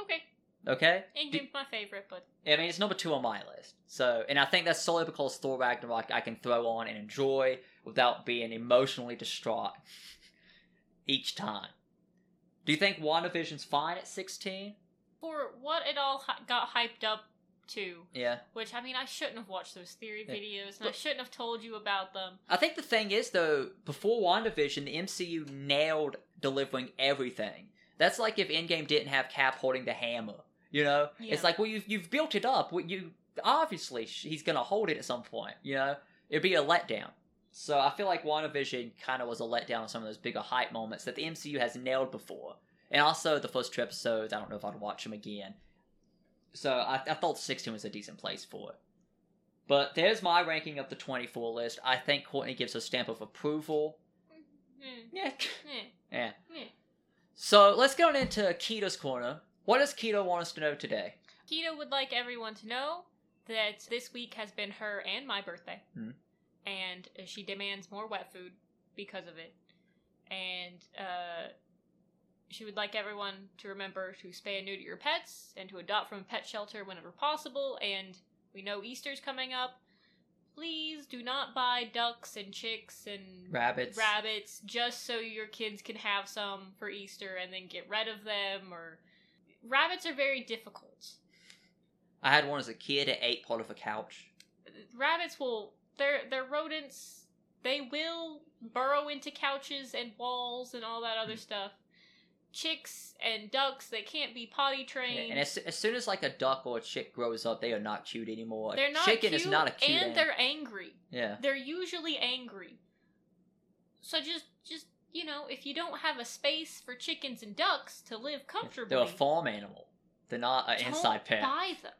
Okay. Okay? Endgame's my favorite, but I mean, it's number two on my list. So, and I think that's solely because Thor Ragnarok I can throw on and enjoy without being emotionally distraught each time. Do you think WandaVision's fine at 16? for what it all got hyped up to, Yeah. which I mean, I shouldn't have watched those theory Yeah. videos, and I shouldn't have told you about them. I think the thing is though, before WandaVision, the MCU nailed delivering everything. That's like if Endgame didn't have Cap holding the hammer. You know, Yeah. it's like well, you've you've built it up. Well, you obviously he's gonna hold it at some point. You know, it'd be a letdown. So I feel like WandaVision kind of was a letdown on some of those bigger hype moments that the MCU has nailed before. And also the first two episodes, I don't know if I'd watch them again. So I, I thought 16 was a decent place for it. But there's my ranking of the 24 list. I think Courtney gives a stamp of approval. Eh, Yeah. yeah. eh. So let's go on into Keto's corner. What does Keto want us to know today? Keto would like everyone to know that this week has been her and my birthday. Hmm. And she demands more wet food because of it. And uh, she would like everyone to remember to spay and neuter your pets and to adopt from a pet shelter whenever possible. And we know Easter's coming up. Please do not buy ducks and chicks and Rabbits. rabbits just so your kids can have some for Easter and then get rid of them or rabbits are very difficult. I had one as a kid. It ate part of a couch. Rabbits will they're they're rodents. They will burrow into couches and walls and all that other Mm. stuff. Chicks and ducks, they can't be potty trained. and as, as soon as like a duck or a chick grows up, they are not cute anymore. They're not chicken cute, is not a cute. and animal. they're angry. yeah. They're usually angry. So just just you know, if you don't have a space for chickens and ducks to live comfortably, They're a farm animal. They're not an inside pet. buy them.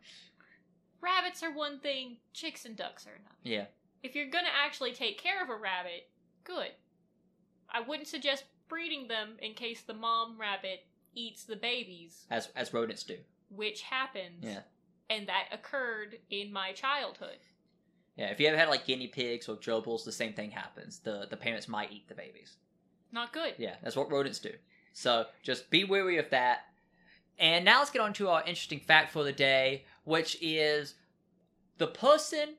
Rabbits are one thing, chicks and ducks are another. Yeah. If you're gonna actually take care of a rabbit, good. I wouldn't suggest breeding them in case the mom rabbit eats the babies, As as rodents do. which happens. Yeah. And that occurred in my childhood. Yeah. If you ever had like guinea pigs or gerbils, the same thing happens. The the parents might eat the babies. Not good. Yeah, that's what rodents do. So just be wary of that. And now let's get on to our interesting fact for the day, which is the person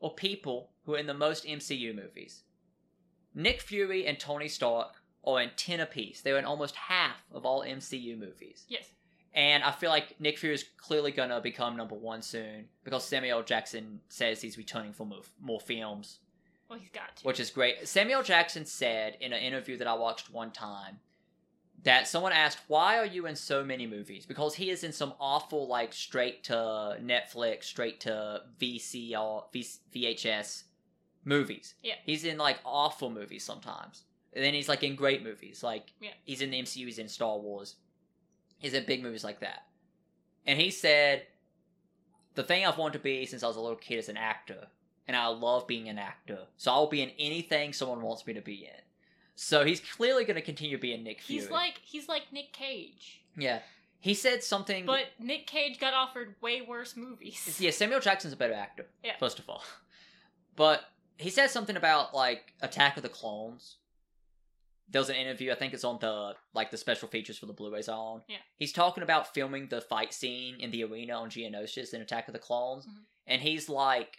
or people who are in the most MCU movies. Nick Fury and Tony Stark in 10 apiece. They were in almost half of all MCU movies. Yes. And I feel like Nick Fury is clearly going to become number one soon because Samuel Jackson says he's returning for more, more films Well, he's got to. which is great. Samuel Jackson said in an interview that I watched one time that someone asked, "Why are you in so many movies?" Because he is in some awful, like straight to Netflix, straight to VCR, v- VHS movies. Yeah. he's in like awful movies sometimes, and then he's like in great movies. Like Yeah. he's in the MCU, he's in Star Wars, he's in big movies like that. And he said, "The thing I've wanted to be since I was a little kid is an actor." and I love being an actor. So I'll be in anything someone wants me to be in. So he's clearly going to continue being Nick Fury. He's like he's like Nick Cage. yeah. He said something. But Nick Cage got offered way worse movies. yeah, Samuel Jackson's a better actor. Yeah. First of all, but he said something about like Attack of the Clones. There was an interview. I think it's on the like the special features for the Blu-rays on. Yeah. He's talking about filming the fight scene in the arena on Geonosis in Attack of the Clones, Mhm. and he's like,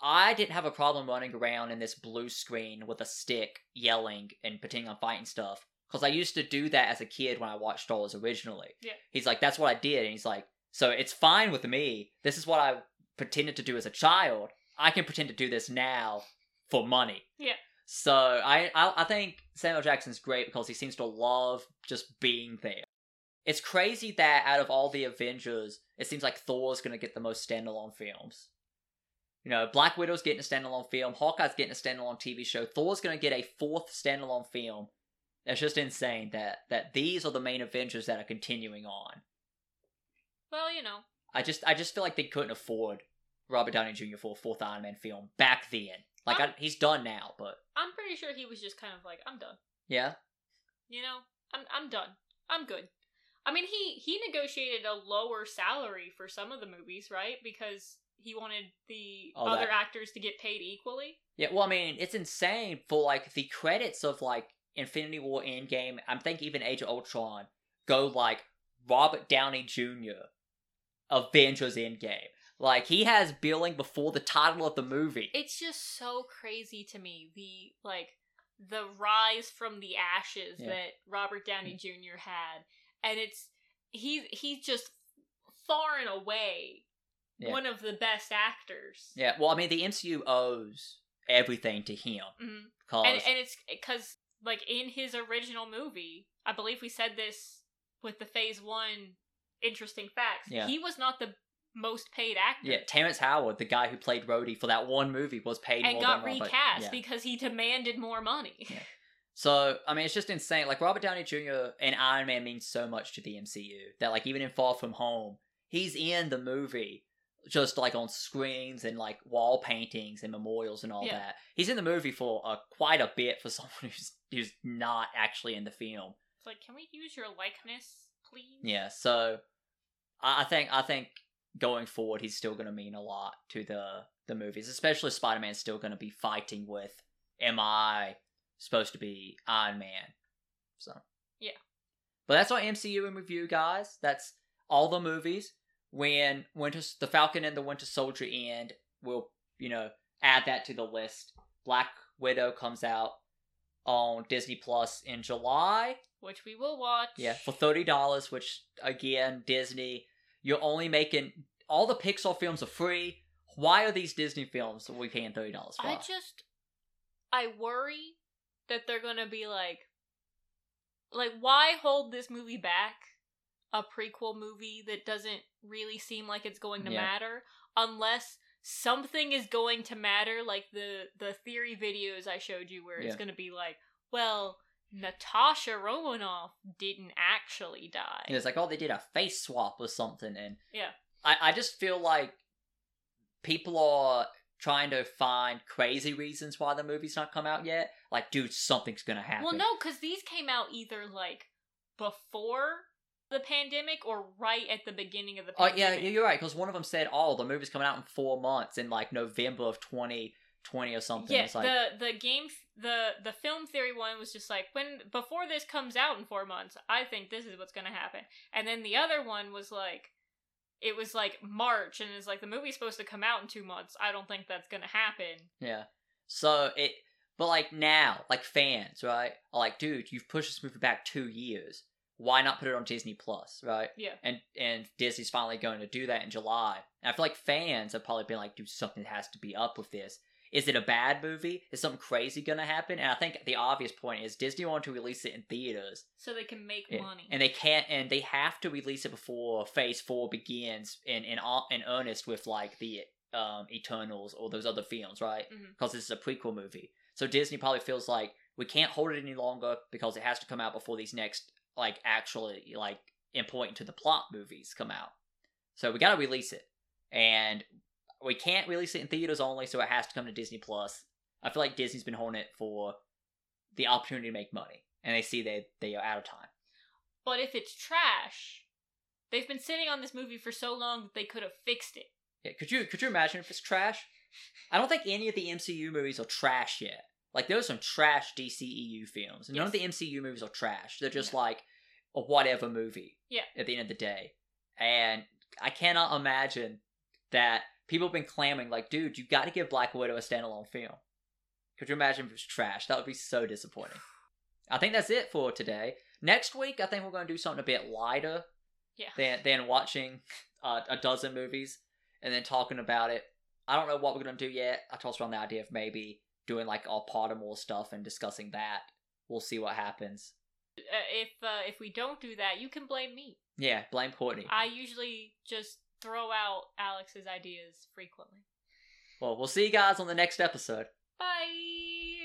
I didn't have a problem running around in this blue screen with a stick, yelling and pretending I'm fighting stuff. Because I used to do that as a kid when I watched Star Wars originally. Yeah. He's like, that's what I did. And he's like, so it's fine with me. This is what I pretended to do as a child. I can pretend to do this now for money. Yeah. So I, I I think Samuel Jackson's great because he seems to love just being there. It's crazy that out of all the Avengers, it seems like Thor's gonna get the most standalone films. You know, Black Widow's getting a standalone film, Hawkeye's getting a standalone TV show, Thor's gonna get a fourth standalone film. That's just insane that that these are the main Avengers that are continuing on. Well, you know, I just I just feel like they couldn't afford Robert Downey Jr. for a fourth Iron Man film back then. Like I, he's done now, but I'm pretty sure he was just kind of like, I'm done. yeah, You know, I'm I'm done. I'm good. I mean, he he negotiated a lower salary for some of the movies, right? Because he wanted the Oh, other that- actors to get paid equally. yeah. Well, I mean, it's insane for like the credits of like Infinity War, Endgame. I'm thinking even Age of Ultron go like Robert Downey Jr. Avengers Endgame. Like he has billing before the title of the movie. It's just so crazy to me the like the rise from the ashes Yeah. that Robert Downey Jr. had, and it's he's he's just far and away Yeah. one of the best actors. Yeah. Well, I mean, the MCU owes everything to him Mhm. because and and it's because like in his original movie, I believe we said this with the Phase One interesting facts. Yeah. He was not the most paid actor. yeah, Terrence Howard, the guy who played Rhodey for that one movie, was paid and more got than Robert. recast Yeah. because he demanded more money. Yeah. So I mean, it's just insane. Like Robert Downey Jr. and Iron Man means so much to the MCU that like even in Far From Home, he's in the movie just like on screens and like wall paintings and memorials and all Yeah. that. He's in the movie for uh, quite a bit for someone who's who's not actually in the film. It's like, can we use your likeness, please? Yeah. So I, I think I think going forward, he's still going to mean a lot to the the movies, especially Spider Man's still going to be fighting with. Am I supposed to be Iron Man? So Yeah. But that's our MCU in review, guys. That's all the movies. When Winter, the Falcon and the Winter Soldier end, we'll you know add that to the list. Black Widow comes out on Disney Plus in July. which we will watch. Yeah, for thirty dollars. Which again, Disney, you're only making all the Pixar films are free. Why are these Disney films we paying thirty dollars for? I just I worry that they're gonna be like like why hold this movie back? A prequel movie that doesn't really seem like it's going to Yeah. matter unless something is going to matter like the the theory videos I showed you where it's Yeah. gonna be like, well, Natasha Romanoff didn't actually die. And it's like, oh, they did a face swap or something, and Yeah. I, I just feel like people are trying to find crazy reasons why the movie's not come out yet. Like, dude, something's gonna happen. Well, no, because these came out either like before the pandemic or right at the beginning of the pandemic. Oh yeah, you're right. Because one of them said, "Oh, the movie's coming out in four months in like November of 2020 or something." Yeah, it's like, the the game the the film theory one was just like when before this comes out in four months, I think this is what's gonna happen. And then the other one was like it was like March and it's like the movie's supposed to come out in two months. I don't think that's gonna happen. yeah. So it, but like now, like fans, right? Are like, dude, you've pushed this movie back two years. Why not put it on Disney Plus, right? Yeah. And and Disney's finally going to do that in July. And I feel like fans have probably been like, dude, something has to be up with this. Is it a bad movie? Is something crazy gonna happen? And I think the obvious point is Disney wanted to release it in theaters. So they can make money. And they can't, and they have to release it before Phase Four begins in in in earnest with like the um Eternals or those other films, right? Because this is a prequel movie, so Disney probably feels like we can't hold it any longer because it has to come out before these next like actually like important to the plot movies come out. So we got to release it, and we can't release it in theaters only, so it has to come to Disney Plus. I feel like Disney's been holding it for the opportunity to make money, and they see they they are out of time. but if it's trash, they've been sitting on this movie for so long that they could have fixed it. Yeah, could you could you imagine if it's trash? I don't think any of the MCU movies are trash yet. Like there's some trash DCEU films, and none of the MCU movies are trash. They're just like a whatever movie. Yeah. At the end of the day, and I cannot imagine that people have been clamming like, dude, you got to give Black Widow a standalone film. Could you imagine if it was trash? That would be so disappointing. I think that's it for today. Next week, I think we're going to do something a bit lighter Yeah. than than watching uh, a dozen movies and then talking about it. I don't know what we're gonna do yet. I tossed around the idea of maybe doing like all Pottermore stuff and discussing that. We'll see what happens. Uh, if uh, if we don't do that, you can blame me. Yeah, blame Courtney. I usually just throw out Alex's ideas frequently. Well, we'll see you guys on the next episode. Bye.